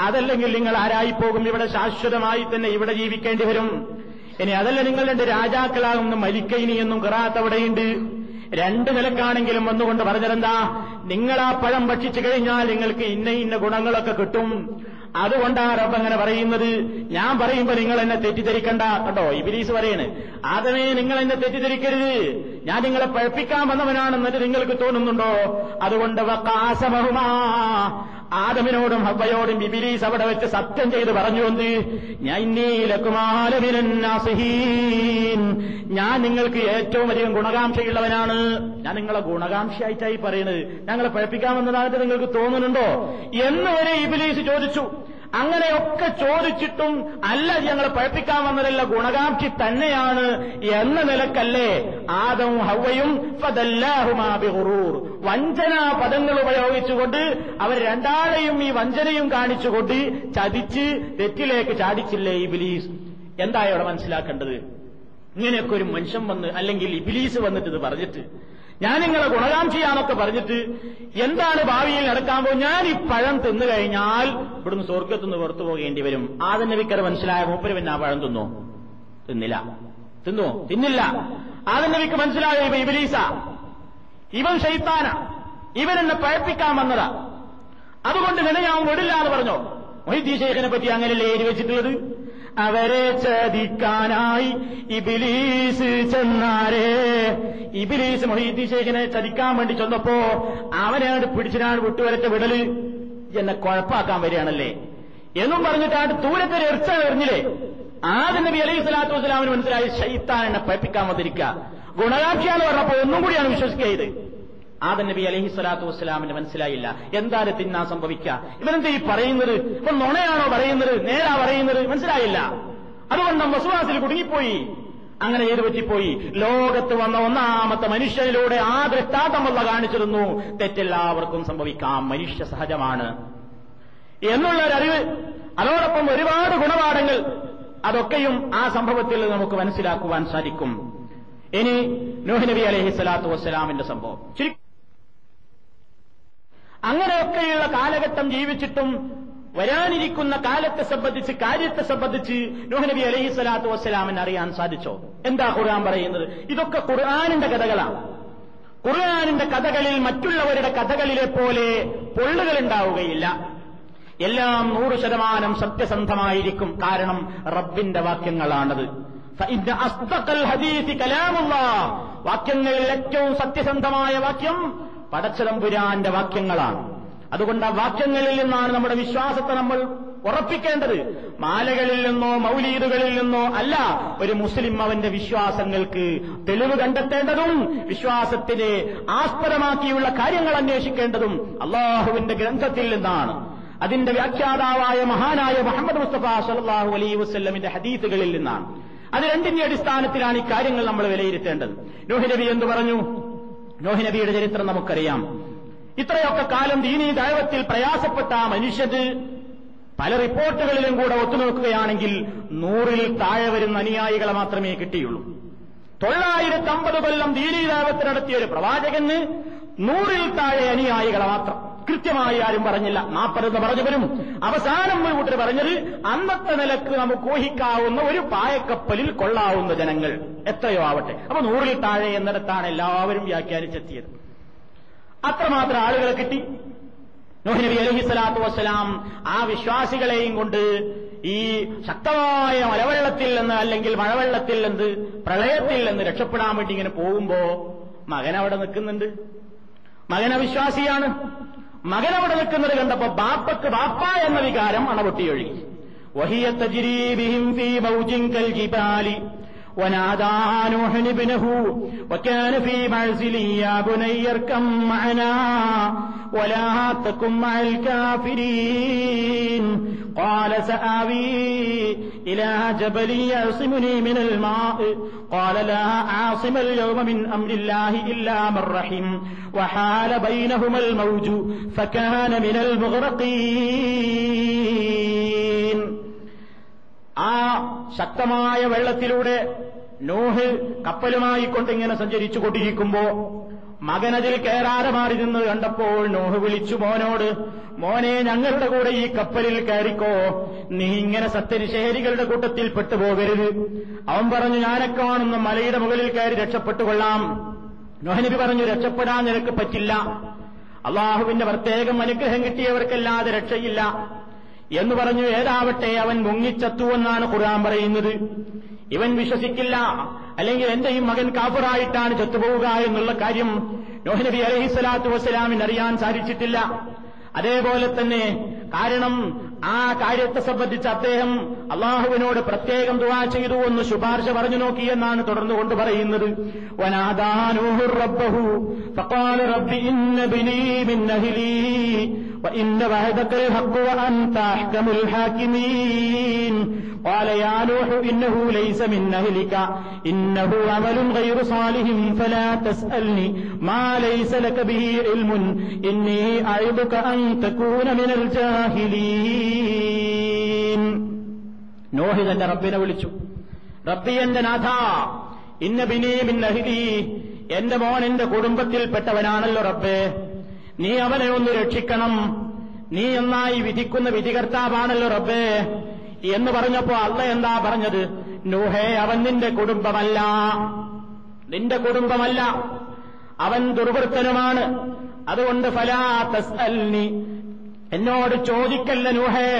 അതല്ലെങ്കിൽ നിങ്ങൾ ആരായിപ്പോകും ഇവിടെ ശാശ്വതമായി തന്നെ ഇവിടെ ജീവിക്കേണ്ടി വരും. ഇനി അതല്ല നിങ്ങൾ രണ്ട് രാജാക്കളാകുന്ന മലിക്കൈനി എന്നും കിറാത്ത് അവിടെയുണ്ട്. രണ്ട് നിലക്കാണെങ്കിലും വന്നുകൊണ്ട് പറഞ്ഞതെന്താ? നിങ്ങൾ ആ പഴം ഭക്ഷിച്ചു കഴിഞ്ഞാൽ നിങ്ങൾക്ക് ഇന്ന ഇന്ന ഗുണങ്ങളൊക്കെ കിട്ടും. അതുകൊണ്ടാ റബ്ബ് അങ്ങനെ പറയുന്നത്. ഞാൻ പറയുമ്പോ നിങ്ങൾ എന്നെ തെറ്റിദ്ധരിക്കണ്ട. കേട്ടോ ഇബിലീസ് പറയണ്. ആദമേ നിങ്ങൾ എന്നെ തെറ്റിദ്ധരിക്കരുത്. ഞാൻ നിങ്ങളെ പഴപ്പിക്കാൻ വന്നവനാണെന്നിട്ട് നിങ്ങൾക്ക് തോന്നുന്നുണ്ടോ? അതുകൊണ്ട് ആദമിനോടും ഹബ്ബയോടും ബിബിലീസ് അവിടെ വെച്ച് സത്യം ചെയ്ത് പറഞ്ഞുകൊണ്ട് ഞാൻ ഞാൻ നിങ്ങൾക്ക് ഏറ്റവും അധികം ഗുണകാംക്ഷയുള്ളവനാണ്. ഞാൻ നിങ്ങളെ ഗുണകാംക്ഷയായിട്ടായി പറയുന്നത് ഞങ്ങളെ പഴപ്പിക്കാമെന്നതായിട്ട് നിങ്ങൾക്ക് തോന്നുന്നുണ്ടോ? എന്ന് വരെ ഇബിലീസ് ചോദിച്ചു. അങ്ങനെയൊക്കെ ചോദിച്ചിട്ടും അല്ല ഞങ്ങളെ പഴപ്പിക്കാൻ വന്നതല്ല ഗുണകാംക്ഷി തന്നെയാണ് എന്ന നിലക്കല്ലേ ആദവും ഹവയും വഞ്ചനാ പദങ്ങൾ ഉപയോഗിച്ചുകൊണ്ട് അവർ രണ്ടാളെയും ഈ വഞ്ചനയും കാണിച്ചുകൊണ്ട് ചതിച്ച് തെറ്റിലേക്ക് ചാടിച്ചില്ലേ ഇബിലീസ്? ബിലീസ് എന്തായവിടെ മനസ്സിലാക്കേണ്ടത്? ഇങ്ങനെയൊക്കെ ഒരു മനുഷ്യൻ വന്ന് അല്ലെങ്കിൽ ഇബിലീസ് വന്നിട്ട് ഇത് പറഞ്ഞിട്ട് ഞാൻ നിങ്ങളെ ഗുണകാംക്ഷിയാന്നൊക്കെ പറഞ്ഞിട്ട് എന്താണ് ഭാവിയിൽ നടക്കാൻ പോകും ഞാൻ ഈ പഴം തിന്നു കഴിഞ്ഞാൽ ഇവിടുന്ന് സ്വർഗത്തുനിന്ന് പുറത്തു പോകേണ്ടി വരും. ആദന്റെ നബിക്കർ മനസ്സിലായ മൂപ്പര് പിന്നെ ആ പഴം തിന്നോ? തിന്നില്ല. തിന്നു? തിന്നില്ല. ആദന്റെ നബിക്ക് മനസ്സിലായ ഇവ ഇബലീസ? ഇവൻ ഷെയ്ത്താന ഇവൻ എന്നെ പഴപ്പിക്കാൻ വന്നതാ. അതുകൊണ്ട് നിന്നെ ഞാൻ വിടില്ല എന്ന് പറഞ്ഞോ? മൊയ്തീ ഷെയ്ഖിനെ പറ്റി അങ്ങനെയല്ലേ എഴുതി വെച്ചിട്ടുള്ളത്? അവരെ ചതിക്കാനായി ഇബിലീസ് ചെന്നാരേ. ഇബിലീസ് മൊഹീദ്ദീൻ ഷെയ്ഖിനെ ചതിക്കാൻ വേണ്ടി ചെന്നപ്പോ അവനെയാണ് പിടിച്ചിനാണ് വിട്ടുവരച്ച വിടൽ എന്നെ കുഴപ്പാക്കാൻ വരികയാണല്ലേ. എന്നും പറഞ്ഞിട്ടാണ് ദൂരത്തൊരു എറിച്ച എറിഞ്ഞില്ലേ ആദ്യം നബി അലൈഹി സ്വലാത്തു വസ്സലാമിന് മനസ്സിലായി ശൈത്താൻ എന്നെ പഠിപ്പിക്കാൻ വന്നിരിക്കുക. ഗുണകാക്ഷിയാന്ന് പറഞ്ഞപ്പോ ഒന്നും കൂടിയാണ് വിശ്വസിക്കുക ഇത്. ആദൻ നബി അലഹി സ്വലാത്തു വസ്സലാമിന് മനസ്സിലായില്ല. എന്താണ് തിന്നാ സംഭവിക്കുക ഇവനെന്താ ഈ പറയുന്നത്? ഇപ്പൊ നുണയാണോ പറയുന്നത്? നേരാ പറയുന്നത്? മനസ്സിലായില്ല. അതുകൊണ്ട് വസുവാസിൽ കുടുങ്ങിപ്പോയി. അങ്ങനെ ഏത് പറ്റിപ്പോയി? ലോകത്ത് വന്ന ഒന്നാമത്തെ മനുഷ്യനിലൂടെ ആ ദൃഷ്ടാന്തമുള്ള കാണിച്ചിരുന്നു. തെറ്റെല്ലാവർക്കും സംഭവിക്കാം. മനുഷ്യ സഹജമാണ്. എന്നുള്ള ഒരറിവ് അതോടൊപ്പം ഒരുപാട് ഗുണപാഠങ്ങൾ അതൊക്കെയും ആ സംഭവത്തിൽ നമുക്ക് മനസ്സിലാക്കുവാൻ സാധിക്കും. ഇനി നൂഹ് നബി അലഹി സ്വലാത്തു വസ്സലാമിന്റെ സംഭവം. അങ്ങനെയൊക്കെയുള്ള കാലഘട്ടം ജീവിച്ചിട്ടും വരാനിരിക്കുന്ന കാലത്തെ സംബന്ധിച്ച് കാര്യത്തെ സംബന്ധിച്ച് നൂഹ് നബി അലഹി സ്വലാത്തു വസ്സലാമിന് അറിയാൻ സാധിച്ചോ? എന്താ ഖുർആൻ പറയുന്നത്? ഇതൊക്കെ ഖുർആാനിന്റെ കഥകളാണ്. ഖുർആാനിന്റെ കഥകളിൽ മറ്റുള്ളവരുടെ കഥകളിലെ പോലെ പൊള്ളുകൾ ഉണ്ടാവുകയില്ല. എല്ലാം നൂറ് ശതമാനം സത്യസന്ധമായിരിക്കും. കാരണം റബ്ബിന്റെ വാക്യങ്ങളാണത്. വാക്യങ്ങളിൽ ഏറ്റവും സത്യസന്ധമായ വാക്യം പടച്ചതമ്പുരാന്റെ വാക്യങ്ങളാണ്. അതുകൊണ്ട് ആ വാക്യങ്ങളിൽ നിന്നാണ് നമ്മുടെ വിശ്വാസത്തെ നമ്മൾ ഉറപ്പിക്കേണ്ടത്. മാലകളിൽ നിന്നോ മൗലീദുകളിൽ നിന്നോ അല്ല ഒരു മുസ്ലിം അവന്റെ വിശ്വാസങ്ങൾക്ക് തെളിവ് കണ്ടെത്തേണ്ടതും വിശ്വാസത്തിനെ ആസ്പദമാക്കിയുള്ള കാര്യങ്ങൾ അന്വേഷിക്കേണ്ടതും അള്ളാഹുവിന്റെ ഗ്രന്ഥത്തിൽ നിന്നാണ്. അതിന്റെ വ്യാഖ്യാതാവായ മഹാനായ മുഹമ്മദ് മുസ്തഫ സല്ലാഹു അലൈ വസ്ല്ലമിന്റെ ഹദീസുകളിൽ നിന്നാണ്. അത് രണ്ടിന്റെ അടിസ്ഥാനത്തിലാണ് ഈ കാര്യങ്ങൾ നമ്മൾ വിലയിരുത്തേണ്ടത്. നോഹിനബി എന്ന് പറഞ്ഞു? നോഹിനബിയുടെ ചരിത്രം നമുക്കറിയാം. ഇത്രയൊക്കെ കാലം ദീനീ ദൈവത്തിൽ പ്രയാസപ്പെട്ട ആ മനുഷ്യന് പല റിപ്പോർട്ടുകളിലും കൂടെ ഒത്തുനോക്കുകയാണെങ്കിൽ നൂറിൽ താഴെ വരുന്ന അനുയായികളെ മാത്രമേ കിട്ടിയുള്ളൂ. തൊള്ളായിരത്തി അമ്പത് കൊല്ലം ദീനീ ദൈവത്തിൽ നടത്തിയ ഒരു പ്രവാചകന് നൂറിൽ താഴെ അനുയായികളെ മാത്രം. കൃത്യമായി ആരും പറഞ്ഞില്ല. നാൽപ്പതെന്ന് പറഞ്ഞവരും അവസാനം ഒരു കൂട്ടർ പറഞ്ഞത് അന്നത്തെ നിലയ്ക്ക് നമുക്ക് ഊഹിക്കാവുന്ന ഒരു പായക്കപ്പലിൽ കൊള്ളാവുന്ന ജനങ്ങൾ എത്രയോ ആവട്ടെ. അപ്പൊ നൂറിൽ താഴെ എന്നിടത്താണ് എല്ലാവരും വ്യാഖ്യാനിച്ചെത്തിയത്. അത്രമാത്രം ആളുകളെ കിട്ടി. നബി അലഹി സ്വലാത്തു വസ്സലാം ആ വിശ്വാസികളെയും കൊണ്ട് ഈ ശക്തമായ മലവെള്ളത്തിൽ നിന്ന് അല്ലെങ്കിൽ മഴവെള്ളത്തിൽ നിന്ന് പ്രളയത്തിൽ നിന്ന് രക്ഷപ്പെടാൻ വേണ്ടി ഇങ്ങനെ പോകുമ്പോ മകൻ അവിടെ നിൽക്കുന്നുണ്ട്. മകൻ അവിശ്വാസിയാണ് മകൻ അവിടെ നിൽക്കുന്നത് കണ്ടപ്പോ ബാപ്പക്ക് ബാപ്പ എന്ന വികാരം അണപൊട്ടിയൊഴുകി. കൽ ജിബാലി ونادى نوح ابنه وكان في معزل يا بني اركم معنا ولا تكن مع الكافرين. قال سآوي إلى جبل يعصمني من الماء. قال لا عاصم اليوم من أمر الله إلا من رحم. وحال بينهما الموج فكان من المغرقين. ആ ശക്തമായ വെള്ളത്തിലൂടെ നോഹ് കപ്പലുമായി കൊണ്ടിങ്ങനെ സഞ്ചരിച്ചു കൊണ്ടിരിക്കുമ്പോ മകനതിൽ കയറാതെ മാറി നിന്ന് കണ്ടപ്പോൾ നോഹ് വിളിച്ചു മോനോട് മോനെ ഞങ്ങളുടെ കൂടെ ഈ കപ്പലിൽ കയറിക്കോ. നീ ഇങ്ങനെ സത്യനിഷേരികളുടെ കൂട്ടത്തിൽ പെട്ടുപോകരുത്. അവൻ പറഞ്ഞു ഞാനൊക്കെ കാണുന്ന മലയുടെ മുകളിൽ കയറി രക്ഷപ്പെട്ടുകൊള്ളാം. നോഹനബി പറഞ്ഞു രക്ഷപ്പെടാൻ നിനക്ക് പറ്റില്ല. അള്ളാഹുവിന്റെ പ്രത്യേകം അനുഗ്രഹം കിട്ടിയവർക്കല്ലാതെ രക്ഷയില്ല. എന്ന് പറഞ്ഞു ഏതാവട്ടെ അവൻ മുങ്ങിച്ചത്തുവെന്നാണ് ഖുർആൻ പറയുന്നത്. ഇവൻ വിശ്വസിക്കില്ല. അല്ലെങ്കിൽ എന്റെ ഈ മകൻ കാഫറായിട്ടാണ് ചത്തുപോവുക എന്നുള്ള കാര്യം നോഹനബി അലഹി സ്വലാത്തു വസ്സലാമിന് അറിയാൻ സാധിച്ചിട്ടില്ല. അതേപോലെ തന്നെ കാരണം ആ കാര്യത്തെ സംബന്ധിച്ച് അദ്ദേഹം അള്ളാഹുവിനോട് പ്രത്യേകം ദുവാ ചെയ്തു എന്ന് ശുപാർശ പറഞ്ഞു നോക്കിയെന്നാണ് തുടർന്നു കൊണ്ട് പറയുന്നത് وإن وعدك الحق وأنت أحكم الحاكمين قال يا نوح إنه ليس من أهلك إنه عمل غير صالح فلا تسألني ما ليس لك به علم إني أعظك أن تكون من الجاهلين നോഹി തന്റെ റബ്ബിനെ വിളിച്ചു. റബ്ബി എന്റെ നാഥ ഇന്ന ബിനീമിൻ അഹിദി എന്റെ മോൻ എന്റെ കുടുംബത്തിൽപ്പെട്ടവനാണല്ലോ റബ്ബേ. നീ അവനെ ഒന്ന് രക്ഷിക്കണം. നീ എന്നായി വിധിക്കുന്ന വിധികർത്താവാണല്ലോ റബ്ബേ. എന്ന് പറഞ്ഞപ്പോ അല്ല എന്താ പറഞ്ഞത്? നൂഹേ അവൻ നിന്റെ കുടുംബമല്ല. നിന്റെ കുടുംബമല്ല. അവൻ ദുർവൃത്തനുമാണ്. അതുകൊണ്ട് ഫലാ തസ്അൽനി. എന്നോട് ചോദിക്കല്ല നൂഹേ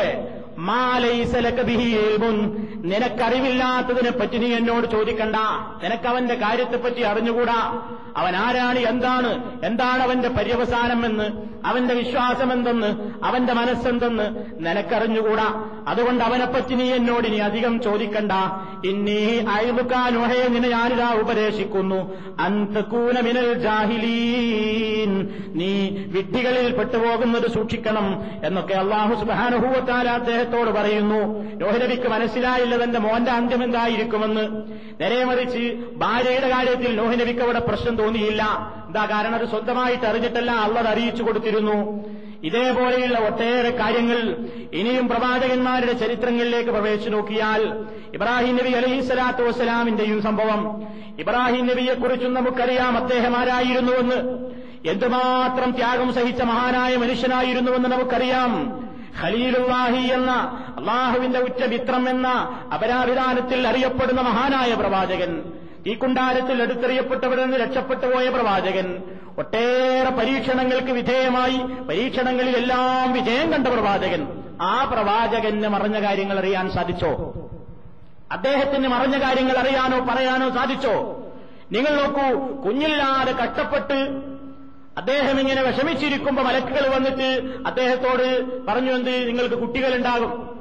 മാലൈസലക ബിഹി ഇൽമുൻ. നിനക്കറിവില്ലാത്തതിനെ പറ്റി നീ എന്നോട് ചോദിക്കണ്ട. നിനക്കവന്റെ കാര്യത്തെപ്പറ്റി അറിഞ്ഞുകൂടാ. അവൻ ആരാണ് എന്താണ് എന്താണ് അവന്റെ പര്യവസാനം എന്ന് അവന്റെ വിശ്വാസം എന്തെന്ന് അവന്റെ മനസ്സെന്തെന്ന് നിനക്കറിഞ്ഞുകൂടാ. അതുകൊണ്ട് അവനെപ്പറ്റി നീ എന്നോട് ഇനി അധികം ചോദിക്കണ്ട. ഇന്നീ അയലുക്കാനുഹയെ നിന്നെ ഞാനിതാ ഉപദേശിക്കുന്നു. അന്തക്കൂന മിനൽ ജാഹിലീൻ. നീ വിഡ്ഢികളിൽ പെട്ടുപോകുന്നത് സൂക്ഷിക്കണം എന്നൊക്കെ അള്ളാഹു സുബാനുഭൂവത്താൽ അദ്ദേഹത്തോട് പറയുന്നു. നോഹിനബിക്ക് മനസ്സിലായില്ല തന്റെ മോന്റെ അന്ത്യം എന്തായിരിക്കുമെന്ന് നേരെ മറിച്ച് ഭാര്യയുടെ കാര്യത്തിൽ നോഹിനബിക്ക് അവിടെ പ്രശ്നം തോന്നിയില്ല. എന്താ കാരണം? അത് സ്വന്തമായിട്ട് അറിഞ്ഞിട്ടല്ല അള്ളത് അറിയിച്ചു കൊടുത്തിരുന്നു. ഇതേപോലെയുള്ള ഒട്ടേറെ കാര്യങ്ങൾ ഇനിയും പ്രവാചകന്മാരുടെ ചരിത്രങ്ങളിലേക്ക് പ്രവേശിച്ചു നോക്കിയാൽ ഇബ്രാഹിം നബി അലഹി സ്വലാത്തു വസ്സലാമിന്റെയും സംഭവം. ഇബ്രാഹിം നബിയെക്കുറിച്ചും നമുക്കറിയാം അദ്ദേഹം ആരായിരുന്നുവെന്ന് എന്തുമാത്രം ത്യാഗം സഹിച്ച മഹാനായ മനുഷ്യനായിരുന്നുവെന്ന് നമുക്കറിയാം. ഖലീലുല്ലാഹി എന്ന അള്ളാഹുവിന്റെ ഉച്ചമിത്രം എന്ന അപരാഭിധാനത്തിൽ അറിയപ്പെടുന്ന മഹാനായ പ്രവാചകൻ ഈ എടുത്തെറിയപ്പെട്ടവരിൽ നിന്ന് രക്ഷപ്പെട്ടു പോയ പ്രവാചകൻ ഒട്ടേറെ പരീക്ഷണങ്ങൾക്ക് വിധേയമായി പരീക്ഷണങ്ങളിലെല്ലാം വിജയം കണ്ട പ്രവാചകൻ. ആ പ്രവാചകന് മറഞ്ഞ കാര്യങ്ങൾ അറിയാൻ സാധിച്ചോ? അദ്ദേഹത്തിന് മറഞ്ഞ കാര്യങ്ങൾ അറിയാനോ പറയാനോ സാധിച്ചോ? നിങ്ങൾ നോക്കൂ കുഞ്ഞില്ലാതെ കഷ്ടപ്പെട്ട് അദ്ദേഹം ഇങ്ങനെ വിഷമിച്ചിരിക്കുമ്പോൾ മലക്കുകൾ വന്നിട്ട് അദ്ദേഹത്തോട് പറഞ്ഞു എന്ത്? നിങ്ങൾക്ക് കുട്ടികളുണ്ടാകും.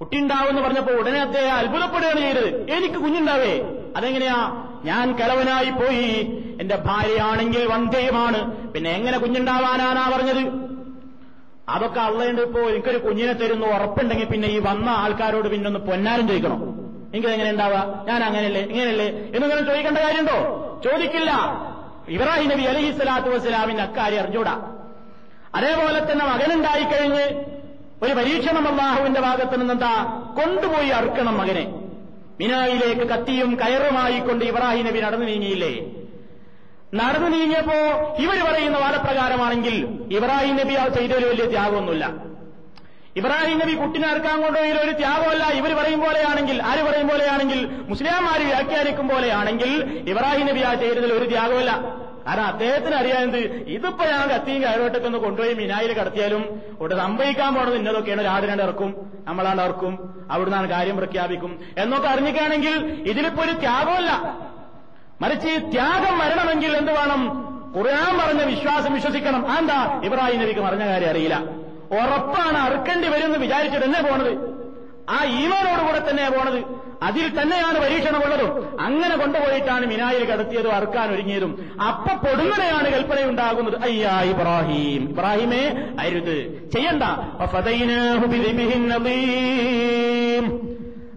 കുട്ടി ഉണ്ടാവുമെന്ന് പറഞ്ഞപ്പോൾ ഉടനെ അദ്ദേഹം അത്ഭുതപ്പെടുകയാണ് ചെയ്തത്. എനിക്ക് കുഞ്ഞുണ്ടാവേ. അതെങ്ങനെയാ? ഞാൻ കിളവനായി പോയി. എന്റെ ഭാര്യയാണെങ്കിൽ വന്ധ്യയുമാണ് പിന്നെ എങ്ങനെ കുഞ്ഞുണ്ടാവാനാണാ പറഞ്ഞത്? അതൊക്കെ അള്ളയുണ്ട് ഇപ്പോ എനിക്കൊരു കുഞ്ഞിനെ തരുന്നു ഉറപ്പുണ്ടെങ്കിൽ പിന്നെ ഈ വന്ന ആൾക്കാരോട് പിന്നെ ഒന്ന് പൊന്നാരം ചോദിക്കണം. എനിക്കതെങ്ങനെ ഉണ്ടാവാ ഞാൻ അങ്ങനെയല്ലേ ഇങ്ങനെയല്ലേ എന്നൊന്നും ചോദിക്കേണ്ട കാര്യമുണ്ടോ? ചോദിക്കില്ല. ഇബ്രാഹിം നബി അലഹി സ്വലാത്തു വസ്സലാമിന് അക്കാര്യം അറിഞ്ഞൂടാ അതേപോലെ തന്നെ മകനുണ്ടായിക്കഴിഞ്ഞ് ഒരു പരീക്ഷണം അള്ളാഹുവിന്റെ ഭാഗത്ത് നിന്നെന്താ? കൊണ്ടുപോയി അറുക്കണം മകനെ. മിനായിലേക്ക് കത്തിയും കയറുമായി കൊണ്ട് ഇബ്രാഹിം നബി നടന്നു നീങ്ങിയില്ലേ? നടന്നു നീങ്ങിയപ്പോ ഇവർ പറയുന്ന വാദപ്രകാരമാണെങ്കിൽ ഇബ്രാഹിം നബി ആ ചെയ്തൊരു വലിയ ത്യാഗമൊന്നുമില്ല. ഇബ്രാഹിം നബി കുട്ടിനെ അറുക്കാൻ കൊണ്ടുപോയി ഒരു ത്യാഗമല്ല. ഇവർ പറയും പോലെയാണെങ്കിൽ ആര് പറയും പോലെയാണെങ്കിൽ മുസ്ലിംമാര് വ്യാഖ്യാനിക്കും പോലെയാണെങ്കിൽ ഇബ്രാഹിം നബി ആ ചെയ്തതിൽ ഒരു ത്യാഗമല്ല. കാരണം അദ്ദേഹത്തിന് അറിയാമെന്ത് ഇതിപ്പോ ഞാൻ കത്തിയും കയറോട്ടൊക്കെ ഒന്ന് കൊണ്ടുപോയി മിനായിൽ കടത്തിയാലും ഇവിടെ സംഭവിക്കാൻ പോണത് ഇന്നതൊക്കെയാണ്. രാടിനാണ്ട് ഇറക്കും നമ്മളാണ്ട് ഇറക്കും അവിടുന്നാണ് കാര്യം പ്രഖ്യാപിക്കും. എന്നൊക്കെ അറിഞ്ഞിക്കുകയാണെങ്കിൽ ഇതിലിപ്പോ ഒരു ത്യാഗമല്ല. മറിച്ച് ത്യാഗം വരണമെങ്കിൽ എന്ത് വേണം? ഖുർആൻ പറഞ്ഞ വിശ്വാസം വിശ്വസിക്കണം. എന്താ ഇബ്രാഹിം നബിക്ക് പറഞ്ഞ കാര്യം അറിയില്ല. ഉറപ്പാണ് അറുക്കേണ്ടി വരുമെന്ന് വിചാരിച്ചിട്ട് തന്നെ പോണത്. ആ ഈമാനോടുകൂടെ തന്നെ പോണത്. അതിൽ തന്നെയാണ് പരീക്ഷണമുള്ളതും. അങ്ങനെ കൊണ്ടുപോയിട്ടാണ് മിനായിൽ കടത്തിയതും അറുക്കാൻ ഒരുങ്ങിയതും. അപ്പൊ പൊടുന്നനെയാണ് കൽപ്പനയുണ്ടാകുന്നത്. അയ്യാ ഇബ്രാഹിം. ഇബ്രാഹിമേ അരുത്. ചെയ്യണ്ട.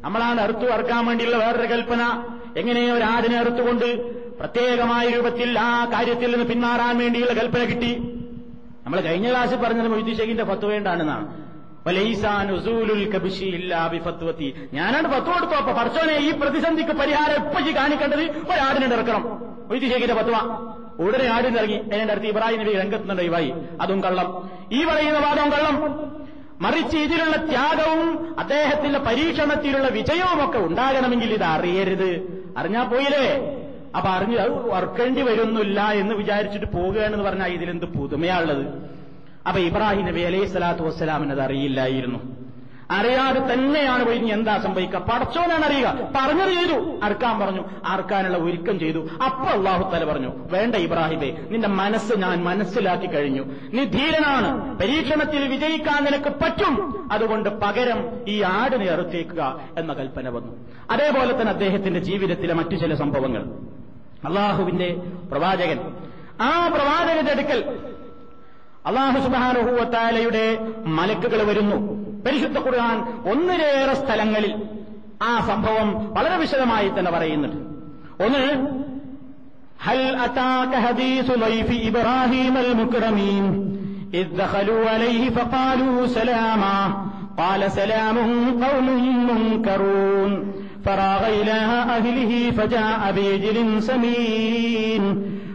നമ്മളാണ് അറുത്തു അറുക്കാൻ വേണ്ടിയുള്ള വേറൊരു കൽപ്പന. എങ്ങനെ ഒരു ആടിനെ അറുത്തുകൊണ്ട് പ്രത്യേകമായ രൂപത്തിൽ ആ കാര്യത്തിൽ നിന്ന് പിന്മാറാൻ വേണ്ടിയുള്ള കൽപ്പന കിട്ടി. നമ്മൾ കഴിഞ്ഞ ക്ലാസ്സിൽ പറഞ്ഞത് മൊയ്തു ഷെയ്ഖിന്റെ ഫത്വ വേണ്ടാണെന്നാണ്. ഞാനാണ് പത്ത് കൊടുത്തു അപ്പൊ പറച്ചോനെ ഈ പ്രതിസന്ധിക്ക് പരിഹാരം എപ്പറ്റി കാണിക്കേണ്ടത്? ഒരാടിനെ ഇറക്കണം മൊയ്തു ഷെയ്ഖിന്റെ ഫത്വ. ഉടനെ ആടിന് ഇറങ്ങി. അതിന്റെ അടുത്ത് ഇബ്രാഹിം നബി രംഗത്തുന്നുണ്ട് ഇവായി അതും കള്ളം. ഈ പറയുന്ന വാദവും കള്ളം. മറിച്ച് ഇതിലുള്ള ത്യാഗവും അദ്ദേഹത്തിന്റെ പരീക്ഷണത്തിലുള്ള വിജയവും ഒക്കെ ഉണ്ടാകണമെങ്കിൽ ഇത് അറിയരുത് അറിഞ്ഞാ പോയില്ലേ? അപ്പൊ അറിഞ്ഞ് വർക്കേണ്ടി വരുന്നില്ല എന്ന് വിചാരിച്ചിട്ട് പോകുകയാണെന്ന് പറഞ്ഞാൽ ഇതിലെന്ത് പുതുമയാണുള്ളത്? അപ്പൊ ഇബ്രാഹിം നബി അലൈഹി സ്വലാത്തു വസ്സലാമിന് അത് അറിയില്ലായിരുന്നു. അറിയാതെ തന്നെയാണ് പോയി ഇനി എന്താ സംഭവിക്കുക? പടച്ചോനാണ് അറിയുക. പറഞ്ഞു ചെയ്തു. അറുക്കാൻ പറഞ്ഞു. അറുക്കാനുള്ള ഒരുക്കം ചെയ്തു. അപ്പൊ അള്ളാഹു തല പറഞ്ഞു വേണ്ട ഇബ്രാഹിമേ നിന്റെ മനസ്സ് ഞാൻ മനസ്സിലാക്കി കഴിഞ്ഞു. നീ ധീരനാണ്. പരീക്ഷണത്തിൽ വിജയിക്കാൻ നിനക്ക് പറ്റും. അതുകൊണ്ട് പകരം ഈ ആടിനെ അറുത്തേക്കുക എന്ന കൽപ്പന വന്നു. അതേപോലെ തന്നെ അദ്ദേഹത്തിന്റെ ജീവിതത്തിലെ മറ്റു ചില സംഭവങ്ങൾ. അള്ളാഹുവിന്റെ പ്രവാചകൻ ആ പ്രവാചകന്റെ അടുക്കൽ അള്ളാഹു സുബാനുഹൂവത്താലയുടെ മലക്കുകൾ വരുന്നു പരിശുദ്ധ ഖുർആൻ ഒന്നിലേറെ സ്ഥലങ്ങളിൽ ആ സംഭവം വളരെ വിശദമായി തന്നെ പറയുന്നുണ്ട് ഒന്ന് ഹൽ അതാക ഹദീസു ലൈഫി ഇബ്രാഹിം അൽ മുക്രമീൻ إذ دخلوا عليه فقالوا سلاما قال سلام قوم منكرون فراغ إلى أهله فجاء بعجل سمين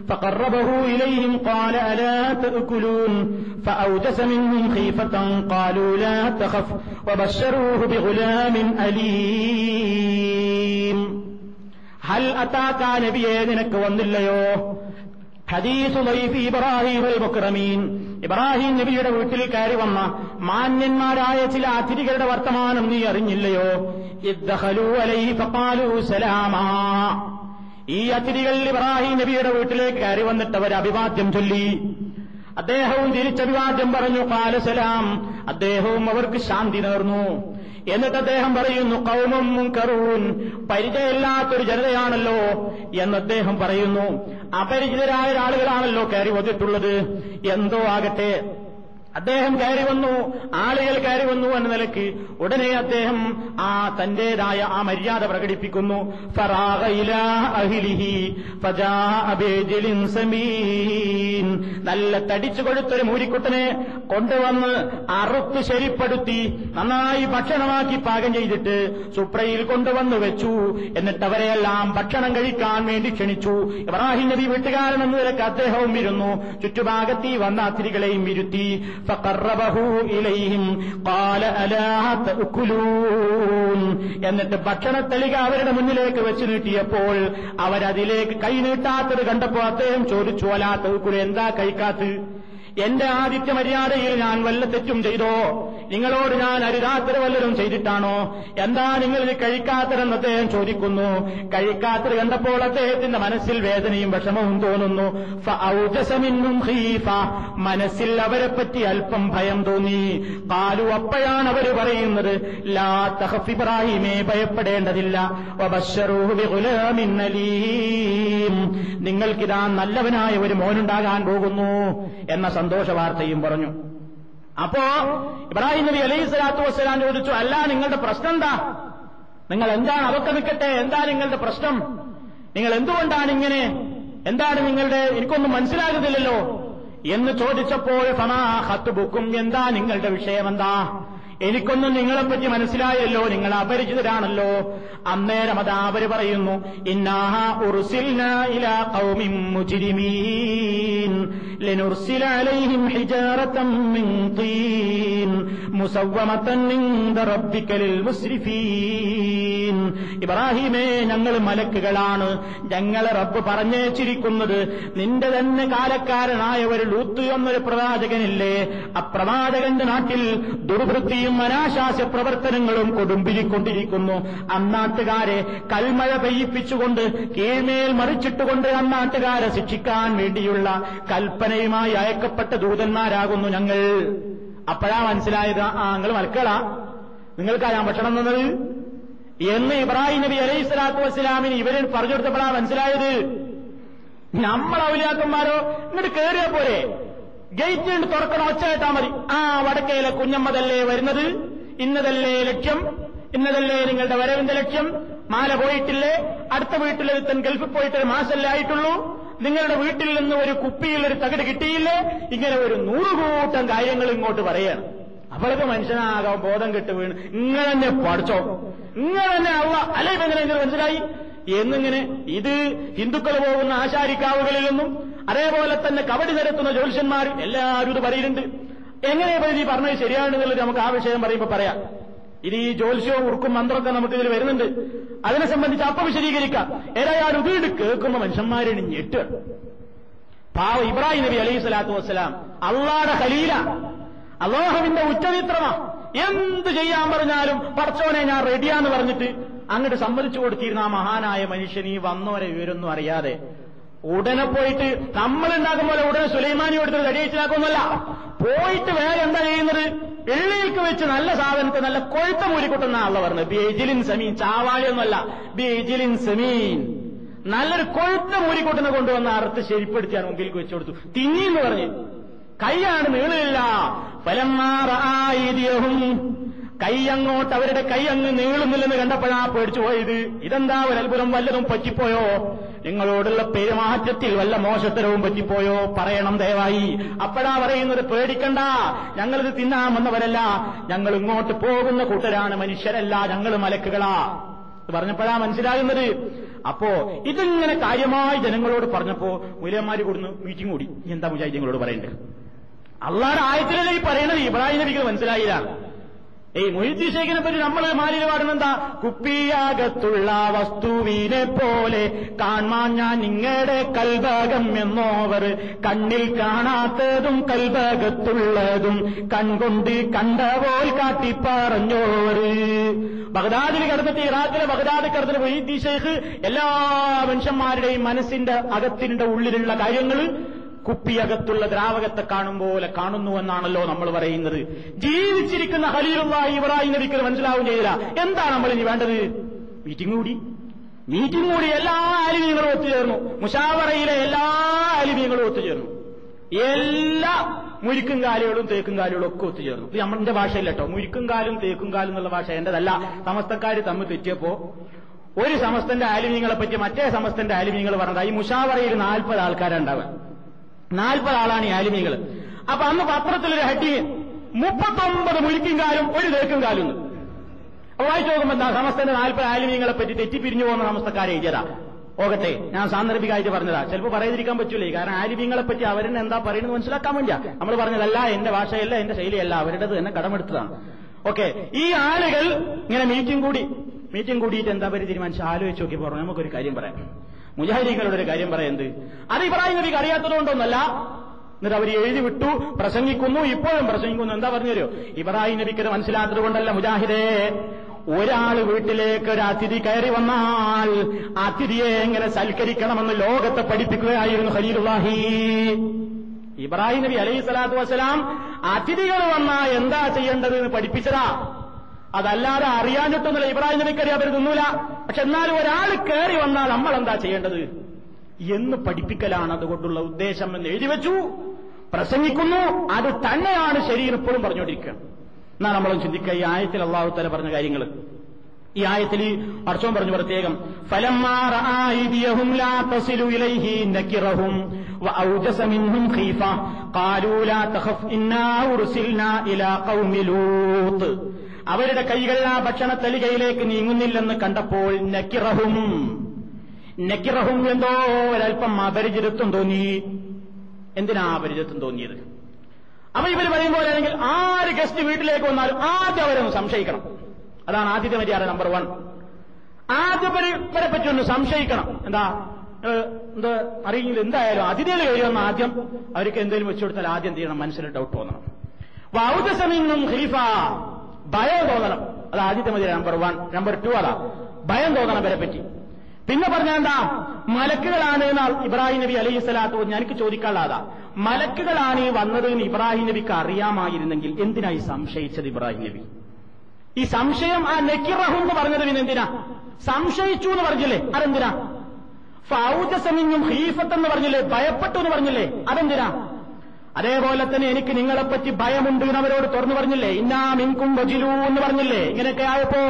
فقربه إليهم قال ألا تأكلون فأوجس منهم خيفة قالوا لا تخف وبشروه بغلام أليم هل أتاك نبيه നിനക്ക് വന്നില്ലയോ ഹദീസു ലൈഫി ഇബ്രാഹിം അൽ ഇബ്രാഹിം നബിയുടെ വീട്ടിൽ കയറി വന്ന മാന്യന്മാരായ ചില അതിഥികളുടെ വർത്തമാനം നീ അറിഞ്ഞില്ലയോ? ഈ അതിഥികൾ ഇബ്രാഹിം നബിയുടെ വീട്ടിലേക്ക് കയറി വന്നിട്ട് അവർ അഭിവാദ്യം ചൊല്ലി. അദ്ദേഹവും തിരിച്ചഭിവാദ്യം പറഞ്ഞു കാലസലാം അദ്ദേഹവും അവർക്ക് ശാന്തി നേർന്നു. എന്നിട്ട് അദ്ദേഹം പറയുന്നു കൗമം കറൂൻ പരിചയമില്ലാത്തൊരു ജനതയാണല്ലോ. എന്ന് അദ്ദേഹം പറയുന്നു അപരിചിതരായ ആളുകളാണല്ലോ കയറി വന്നിട്ടുള്ളത്. എന്തോ ആകട്ടെ. അദ്ദേഹം കയറി വന്നു ആളുകൾ കയറി വന്നു എന്ന നിലയ്ക്ക് ഉടനെ അദ്ദേഹം ആ തന്റേതായ ആ മര്യാദ പ്രകടിപ്പിക്കുന്നു. നല്ല തടിച്ചു കൊഴുത്തൊരു മൂരിക്കുട്ടനെ കൊണ്ടുവന്ന് അറുത്ത് ശരിപ്പെടുത്തി നന്നായി ഭക്ഷണമാക്കി പാകം ചെയ്തിട്ട് സുപ്രയിൽ കൊണ്ടുവന്നു വെച്ചു. എന്നിട്ട് അവരെയെല്ലാം ഭക്ഷണം കഴിക്കാൻ വേണ്ടി ക്ഷണിച്ചു. ഇബ്രാഹിം നബി വീട്ടുകാരൻ എന്ന അദ്ദേഹവും ഇരുന്നു. ചുറ്റുഭാഗത്തി വന്ന അതിരികളെയും ഇരുത്തി. എന്നിട്ട് ഭക്ഷണത്തളിക അവരുടെ മുന്നിലേക്ക് വെച്ച് നീട്ടിയപ്പോൾ അവരതിലേക്ക് കൈ നീട്ടാത്തത് കണ്ടപ്പോ അദ്ദേഹം ചോദിച്ചു അലാത്ത എന്താ കഴിക്കാത്ത എന്റെ ആദിത്യ മര്യാദയിൽ ഞാൻ വല്ല തെറ്റും ചെയ്തോ? നിങ്ങളോട് ഞാൻ അരുതാത്തര വല്ലതും ചെയ്തിട്ടാണോ? എന്താ നിങ്ങൾ ഇത് കഴിക്കാത്തതെന്ന് അദ്ദേഹം ചോദിക്കുന്നു. കഴിക്കാത്തത് കണ്ടപ്പോൾ അദ്ദേഹത്തിന്റെ മനസ്സിൽ വേദനയും വിഷമവും തോന്നുന്നു. മനസ്സിൽ അവരെ പറ്റി അല്പം ഭയം തോന്നി. കാലു അപ്പോഴാണ് അവർ പറയുന്നത് ലാ തഹഫ് ഇബ്രാഹിമേ ഭയപ്പെടേണ്ടതില്ല. നിങ്ങൾക്കിതാ നല്ലവനായ ഒരു മോനുണ്ടാകാൻ പോകുന്നു. എന്ന സന്തോഷ വാർത്തയും പറഞ്ഞു. അപ്പോ ഇബ്രാഹിം നബി അലൈഹി സ്വലാത്തു വസ്സലാം ചോദിച്ചു അല്ല നിങ്ങളുടെ പ്രശ്നം എന്താ? നിങ്ങൾ എന്താണ് അവക്രമിക്കട്ടെ എന്താ നിങ്ങളുടെ പ്രശ്നം? നിങ്ങൾ എന്തുകൊണ്ടാണ് ഇങ്ങനെ? എന്താണ് നിങ്ങളുടെ എനിക്കൊന്നും മനസ്സിലാകുന്നില്ലല്ലോ? എന്ന് ചോദിച്ചപ്പോൾ ഫമാ ഹത്തുബുക്കും എന്താ നിങ്ങളുടെ വിഷയം എന്താ എനിക്കൊന്നും നിങ്ങളെപ്പറ്റി മനസ്സിലായല്ലോ. നിങ്ങൾ അപരിചിതരാണല്ലോ. അന്നേരം അത് അവർ പറയുന്നു ഇന്നാഹ ഉറുസിൽ മുസ്രിഫീൻ. ഇബ്രാഹിമേ ഞങ്ങൾ മലക്കുകളാണ്. ഞങ്ങളെ റബ്ബ് പറഞ്ഞേച്ചിരിക്കുന്നത് നിന്റെ തന്നെ കാലക്കാരനായ ഒരു ലൂത്ത് എന്നൊരു പ്രവാചകനില്ലേ? അപ്രവാചകന്റെ നാട്ടിൽ ദുർവൃത്തിയും അനാശാസ്യ പ്രവർത്തനങ്ങളും കൊടുമ്പിരിക്കൊണ്ടിരിക്കുന്നു. അന്നാട്ടുകാരെ കൽമഴ പെയ്യിപ്പിച്ചുകൊണ്ട് കീഴ്മേൽ മറിച്ചിട്ടുകൊണ്ട് അന്നാട്ടുകാരെ ശിക്ഷിക്കാൻ വേണ്ടിയുള്ള കൽപ്പനയുമായി അയക്കപ്പെട്ട ദൂതന്മാരാകുന്നു ഞങ്ങൾ. അപ്പോഴാ മനസ്സിലായത്? ആ നിങ്ങൾ മലക്കളാ നിങ്ങൾക്കാ ഞാൻ ഭക്ഷണം തന്നത്? എന്ന് ഇബ്രാഹിം നബി അലൈഹി സ്വലാത്തു വസ്സലാമിന് ഇവരിൽ പറഞ്ഞു കൊടുത്തപ്പോഴാ മനസ്സിലായത്? നമ്മൾ ഔലിയാക്കന്മാരോ ഇങ്ങോട്ട് കയറിയ പോരെ. ഗേറ്റ് തുറക്കണം ഒച്ചയിട്ടാ മതി. ആ വടക്കയിലെ കുഞ്ഞമ്മതല്ലേ വരുന്നത്? ഇന്നതല്ലേ ലക്ഷ്യം? ഇന്നതല്ലേ നിങ്ങളുടെ വരവിന്റെ ലക്ഷ്യം? മാല പോയിട്ടില്ലേ? അടുത്ത വീട്ടിലൊരുത്തൻ ഗൾഫിൽ പോയിട്ട് ഒരു മാസല്ലേ ആയിട്ടുള്ളൂ? നിങ്ങളുടെ വീട്ടിൽ നിന്ന് ഒരു കുപ്പിയിൽ ഒരു തകട് കിട്ടിയില്ലേ? ഇങ്ങനെ ഒരു നൂറുകൂട്ടം കാര്യങ്ങൾ ഇങ്ങോട്ട് പറയാണ്. അവൾക്ക് മനുഷ്യനാകാൻ ബോധം കെട്ട് വീണ്. ഇങ്ങനെ തന്നെ പഠിച്ചോ? ഇങ്ങനെ തന്നെ അവ അല്ലെ എങ്ങനെ മനസ്സിലായി? എന്നിങ്ങനെ ഇത് ഹിന്ദുക്കൾ പോകുന്ന ആശാരിക്കാവുകളിൽ നിന്നും അതേപോലെ തന്നെ കബഡി നിരത്തുന്ന ജ്യോത്സ്യന്മാർ എല്ലാവരും ഇത് പറയുന്നുണ്ട് എങ്ങനെ ഈ പറഞ്ഞത് ശരിയാണെന്നുള്ളത് നമുക്ക് ആ വിഷയം പറയുമ്പോൾ പറയാം. ഇത് ഈ ജ്യോത്സ്യവും ഉറുക്കും മന്ത്രമൊക്കെ നമുക്ക് ഇതിൽ വരുന്നുണ്ട്. അതിനെ സംബന്ധിച്ച് അപ്പം വിശദീകരിക്കാം. ഏതായാലും വീട് കേൾക്കുന്ന മനുഷ്യന്മാരെ ഞെട്ട് പാവ ഇബ്രാഹിം നബി അലൈഹി സ്വലാത്തു വസ്സലാം അള്ളാടെ ഖലീല. അള്ളാഹുവിന്റെ ഉച്ചചിത്രമാ എന്ത് ചെയ്യാൻ പറഞ്ഞാലും പടച്ചോനെ ഞാൻ റെഡിയാന്ന് പറഞ്ഞിട്ട് അങ്ങോട്ട് സമ്മതിച്ചു കൊടുത്തിരുന്ന ആ മഹാനായ മനുഷ്യൻ ഈ വന്നോരെ വിവരൊന്നും അറിയാതെ ഉടനെ പോയിട്ട് നമ്മൾ ഉണ്ടാക്കും പോലെ ഉടനെ സുലൈമാനി കൊടുത്തത് തടിയേച്ചിലാക്കൊന്നുമല്ല പോയിട്ട് വേറെ എന്താ ചെയ്യുന്നത്? എള്ളിക്ക് വെച്ച് നല്ല സാധനത്തെ നല്ല കൊഴുത്ത മൂലിക്കൊട്ടുന്ന ആളെ പറഞ്ഞത്. ബി എജിലിൻ സമീൻ ചാവാളിയൊന്നുമല്ല. എജിലിൻ സമീൻ. നല്ലൊരു കൊഴുത്ത മൂലിക്കൊട്ടുന്ന കൊണ്ടുവന്ന അറുത്ത് ശരിപ്പെടുത്തിയാണ് മുമ്പിലേക്ക് വെച്ചു കൊടുത്തു. പറഞ്ഞു. കൈയാണ് നീളില്ല. ഫലമാറായിതിയഹും കൈ അങ്ങോട്ട് അവരുടെ കൈ അങ്ങ് നീളുന്നില്ലെന്ന് കണ്ടപ്പോഴാ പേടിച്ചു പോയത്. ഇതെന്താ ഒരു അത്ഭുതം വല്ലതും പറ്റിപ്പോയോ? നിങ്ങളോടുള്ള പെരുമാറ്റത്തിൽ വല്ല മോശത്തരവും പറ്റിപ്പോയോ? പറയണം ദയവായി. അപ്പോഴാ പറയുന്നത് പേടിക്കണ്ട. ഞങ്ങളിത് തിന്നാമെന്നവരല്ല. ഞങ്ങൾ ഇങ്ങോട്ട് പോകുന്ന കൂട്ടരാണ് മനുഷ്യരല്ല. ഞങ്ങൾ മലക്കുകളാ. പറഞ്ഞപ്പോഴാ മനസ്സിലാകുന്നത്. അപ്പോ ഇതിങ്ങനെ കാര്യമായി ജനങ്ങളോട് പറഞ്ഞപ്പോ മുലയന്മാര് കൂടുന്നു മീറ്റിംഗ് കൂടി എന്താ മുജാഹിദീങ്ങളോട് പറയേണ്ടത്? അള്ളാഹുടെ ആയത്തിലല്ലേ ഈ പറയണത്? ഇബ്രാഹിം നബിക്ക് മനസ്സിലായില്ല. ഈ മൊയ്തി ശേഖനെ പറ്റി നമ്മൾ മാലിന് പാടുന്നെന്താ? കുപ്പിയാകത്തുള്ള വസ്തുവിനെ പോലെ കാണാൻ ഞാൻ നിങ്ങളുടെ കൽഭാഗം എന്നോവർ. കണ്ണിൽ കാണാത്തതും കൽഭാഗത്തുള്ളതും കൺകൊണ്ട് കണ്ടപോൽ കാട്ടി പറഞ്ഞോവർ ബഗ്ദാദിൽ കടന്നിട്ട് ഇറാഖിലെ ബഗ്ദാദ് കടന്നിട്ട് മൊയ്തി ശേഖ് എല്ലാ മനുഷ്യന്മാരുടെയും മനസ്സിന്റെ അകത്തിന്റെ ഉള്ളിലുള്ള കാര്യങ്ങൾ കുപ്പിയകത്തുള്ള ദ്രാവകത്തെ കാണും പോലെ കാണുന്നുവെന്നാണല്ലോ നമ്മൾ പറയുന്നത്. ജീവിച്ചിരിക്കുന്ന ഹലീലുള്ളാഹി ഇബ്രാഹിം നബിക്ക് മനസ്സിലാവും ചെയ്തില്ല എന്താണ് നമ്മൾ ഇനി വേണ്ടത്? മീറ്റിംഗ് കൂടി. മീറ്റിംഗ് കൂടി എല്ലാ അലിമീങ്ങളും ഒത്തുചേർന്നു. മുഷാവറയിലെ എല്ലാ അലിമീങ്ങളും ഒത്തുചേർന്നു. എല്ലാ മുരിക്കും കാലുകളും തേക്കും കാലുകളും ഒക്കെ ഒത്തുചേർന്നു. ഇത് നമ്മളുടെ ഭാഷയില്ല കേട്ടോ. മുരിക്കും കാലും തേക്കും കാലും എന്നുള്ള ഭാഷ എന്റേതല്ല. സമസ്തക്കാർ തമ്മിൽ തെറ്റിയപ്പോ ഒരു സമസ്തന്റെ ആലിമീങ്ങളെ പറ്റി മറ്റേ സമസ്തന്റെ ആലിമീങ്ങൾ പറഞ്ഞത്. ഈ മുഷാവറയിൽ നാൽപ്പത് ആൾക്കാരുണ്ടാവുക നാൽപ്പത് ആളാണ് ഈ ആലിമികൾ അപ്പൊ അന്ന് പത്രത്തിലൊരു ഹട്ടി മുപ്പത്തൊമ്പത് മുഴിക്കും കാലും ഒരു തേക്കും കാലും. അപ്പൊ വായിച്ചു നോക്കുമ്പോ എന്താ സമസ്തന്റെ നാൽപ്പത് ആലിമീങ്ങളെ പറ്റി തെറ്റിപ്പിരിഞ്ഞു പോകുന്ന സമസ്തക്കാരെ എഴുതിയതാ. ഓകട്ടെ ഞാൻ സാന്ദർഭികമായിട്ട് പറഞ്ഞതാ. ചിലപ്പോൾ പറയാതിരിക്കാൻ പറ്റൂലേ കാരണം ആലിമീങ്ങളെ പറ്റി അവരെന്നെ എന്താ പറയുന്നത് മനസ്സിലാക്കാൻ വേണ്ടിയാ. നമ്മൾ പറഞ്ഞതല്ല എന്റെ ഭാഷയല്ല എന്റെ ശൈലിയല്ല അവരുടേത് തന്നെ കടമെടുത്തതാണ്. ഓക്കെ ഈ ആളുകൾ ഇങ്ങനെ മീറ്റിംഗ് കൂടി മീറ്റിംഗ് കൂടിയിട്ട് എന്താ പറയുക തീരുമാനിച്ച്? ആലോചിച്ച് നോക്കി പറഞ്ഞു നമുക്കൊരു കാര്യം പറയാം. മുജാഹിദീങ്ങളുടെ ഒരു കാര്യം പറയുന്നത് അത് ഇബ്രാഹിം നബിക്ക് അറിയാത്തതുകൊണ്ടൊന്നല്ല. എന്നിട്ട് അവർ എഴുതി വിട്ടു പ്രസംഗിക്കുന്നു ഇപ്പോഴും പ്രസംഗിക്കുന്നു. എന്താ പറഞ്ഞു ഇബ്രാഹിം നബിക്ക് മനസ്സിലാത്തത് കൊണ്ടല്ല മുജാഹിദേ. ഒരാൾ വീട്ടിലേക്ക് ഒരു അതിഥി കയറി വന്നാൽ അതിഥിയെ എങ്ങനെ സൽക്കരിക്കണമെന്ന് ലോകത്തെ പഠിപ്പിക്കുകയായിരുന്നു ഖലീലുല്ലാഹി ഇബ്രാഹിം നബി അലൈഹി സ്വലാത്തു വസ്സലാം അതിഥികൾ വന്നാൽ എന്താ ചെയ്യേണ്ടത് എന്ന് പഠിപ്പിച്ചതാ. അതല്ലാതെ അറിയാഞ്ഞിട്ടൊന്നുമില്ല. ഇബ്രാഹിം നബിക്കറിയാൻ അവർ പക്ഷെ എന്നാലും ഒരാൾ കയറി വന്നാൽ നമ്മൾ എന്താ ചെയ്യേണ്ടത്? എന്ന് പഠിപ്പിക്കലാണ് അതുകൊണ്ടുള്ള ഉദ്ദേശം എന്ന് എഴുതി വെച്ചു. പ്രസംഗിക്കുന്നു. അത് തന്നെയാണ് ശരീരം ഇപ്പോഴും പറഞ്ഞുകൊണ്ടിരിക്കുക. എന്നാ നമ്മളും ചിന്തിക്കുക. ഈ ആയത്തിൽ അള്ളാഹു തല പറഞ്ഞ കാര്യങ്ങൾ ഈ ആയത്തിൽ അർച്ചവും പറഞ്ഞു പ്രത്യേകം അവരുടെ കൈകൾ ആ ഭക്ഷണത്തലികയിലേക്ക് നീങ്ങുന്നില്ലെന്ന് കണ്ടപ്പോൾ നക്കിറഹും. നക്കിറഹും എന്തോ ഒരൽപ്പം അപരിചിതത്വം തോന്നി. എന്തിനാ അപരിചിതത്വം തോന്നിയത്? അപ്പൊ ഇവർ പറയുമ്പോൾ അല്ലെങ്കിൽ ആര് ഗസ്റ്റ് വീട്ടിലേക്ക് വന്നാലും ആദ്യം അവരൊന്ന് സംശയിക്കണം. അതാണ് ആദ്യത്തെ മര്യാദ നമ്പർ വൺ ആദ്യം ഇവരെ പറ്റി ഒന്ന് സംശയിക്കണം. എന്താ? എന്താ അറിയില്ല. എന്തായാലും അതിഥികൾ കഴിയുമെന്ന് ആദ്യം അവർക്ക് എന്തെങ്കിലും വെച്ചു കൊടുത്താൽ ആദ്യം ചെയ്യണം? മനസ്സിൽ ഡൗട്ട് തോന്നണം. വൗദസമിന്നും ഖലീഫ. ഭയം തോന്നണം അത് ആദ്യത്തെ മതി നമ്പർ വൺ നമ്പർ ടു അതാ. ഭയം തോന്നണം ഇവരെ പറ്റി. പിന്നെ പറഞ്ഞാൽ എന്താ? മലക്കുകളാണ് ഇബ്രാഹിം നബി അലൈഹി സ്വലാത്തു എനിക്ക് ചോദിക്കാനുള്ളതാ. മലക്കുകളാണ് ഈ വന്നത് എന്ന് ഇബ്രാഹിം നബിക്ക് അറിയാമായിരുന്നെങ്കിൽ എന്തിനായി സംശയിച്ചത് ഇബ്രാഹിം നബി? ഈ സംശയം ആ നെക്കിറഹു എന്ന് പറഞ്ഞത് പിന്നെ എന്തിനാ? സംശയിച്ചു എന്ന് പറഞ്ഞില്ലേ? അതെന്തിനാ? ഫൗജസമിഞ്ഞും ഹീഫത്ത് എന്ന് പറഞ്ഞില്ലേ? ഭയപ്പെട്ടു എന്ന് പറഞ്ഞില്ലേ? അതെന്തിനാ? അതേപോലെ തന്നെ എനിക്ക് നിങ്ങളെപ്പറ്റി ഭയമുണ്ട് എന്ന് അവരോട് തുറന്നു പറഞ്ഞില്ലേ? ഇന്നാ മിൻകും വജിലു എന്ന് പറഞ്ഞില്ലേ? ഇങ്ങനെയൊക്കെ ആയപ്പോ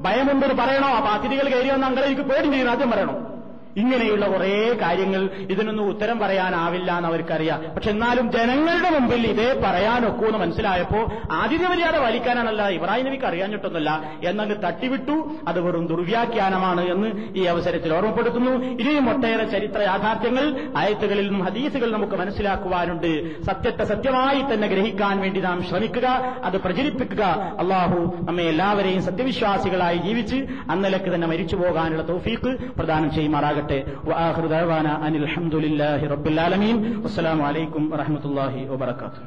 ഭയമുണ്ട് പറയണോ? അപ്പൊ അതിഥികൾ കയറി വന്ന അങ്ങനെ എനിക്ക് പേടി ചെയ്യുന്നു ആദ്യം പറയണോ. ഇങ്ങനെയുള്ള കുറേ കാര്യങ്ങൾ ഇതിനൊന്നും ഉത്തരം പറയാനാവില്ല എന്ന് അവർക്കറിയാം പക്ഷെ എന്നാലും ജനങ്ങളുടെ മുമ്പിൽ ഇതേ പറയാനൊക്കൂ എന്ന് മനസ്സിലായപ്പോ ആതിഥ്യ മര്യാദ വലിക്കാനാണല്ല ഇബ്രാഹിം നബിക്ക് അറിയാഞ്ഞിട്ടൊന്നുമില്ല. എന്നങ്ങ് തട്ടിവിട്ടു അത് വെറും ദുർവ്യാഖ്യാനമാണ് എന്ന് ഈ അവസരത്തിൽ ഓർമ്മപ്പെടുത്തുന്നു. ഇനിയും ഒട്ടേറെ ചരിത്ര യാഥാർത്ഥ്യങ്ങൾ ആയത്തുകളിൽ നിന്നും ഹദീസുകൾ നമുക്ക് മനസ്സിലാക്കുവാനുണ്ട്. സത്യത്തെ സത്യമായി തന്നെ ഗ്രഹിക്കാൻ വേണ്ടി നാം ശ്രമിക്കുക അത് പ്രചരിപ്പിക്കുക. അള്ളാഹു നമ്മെ എല്ലാവരെയും സത്യവിശ്വാസികളായി ജീവിച്ച് അന്നലക്ക് തന്നെ മരിച്ചു പോകാനുള്ള തൗഫീഖ് പ്രദാനം ചെയ്യുമാറാകട്ടെ. ഉണ്ടാകട്ടെ അനിൽ അലഹമുല്ലാഹി റബ്ബുലാലമീൻ അസ്സലാമലൈക്കും വറഹമത്തല്ലാഹി വബർക്കാത്തു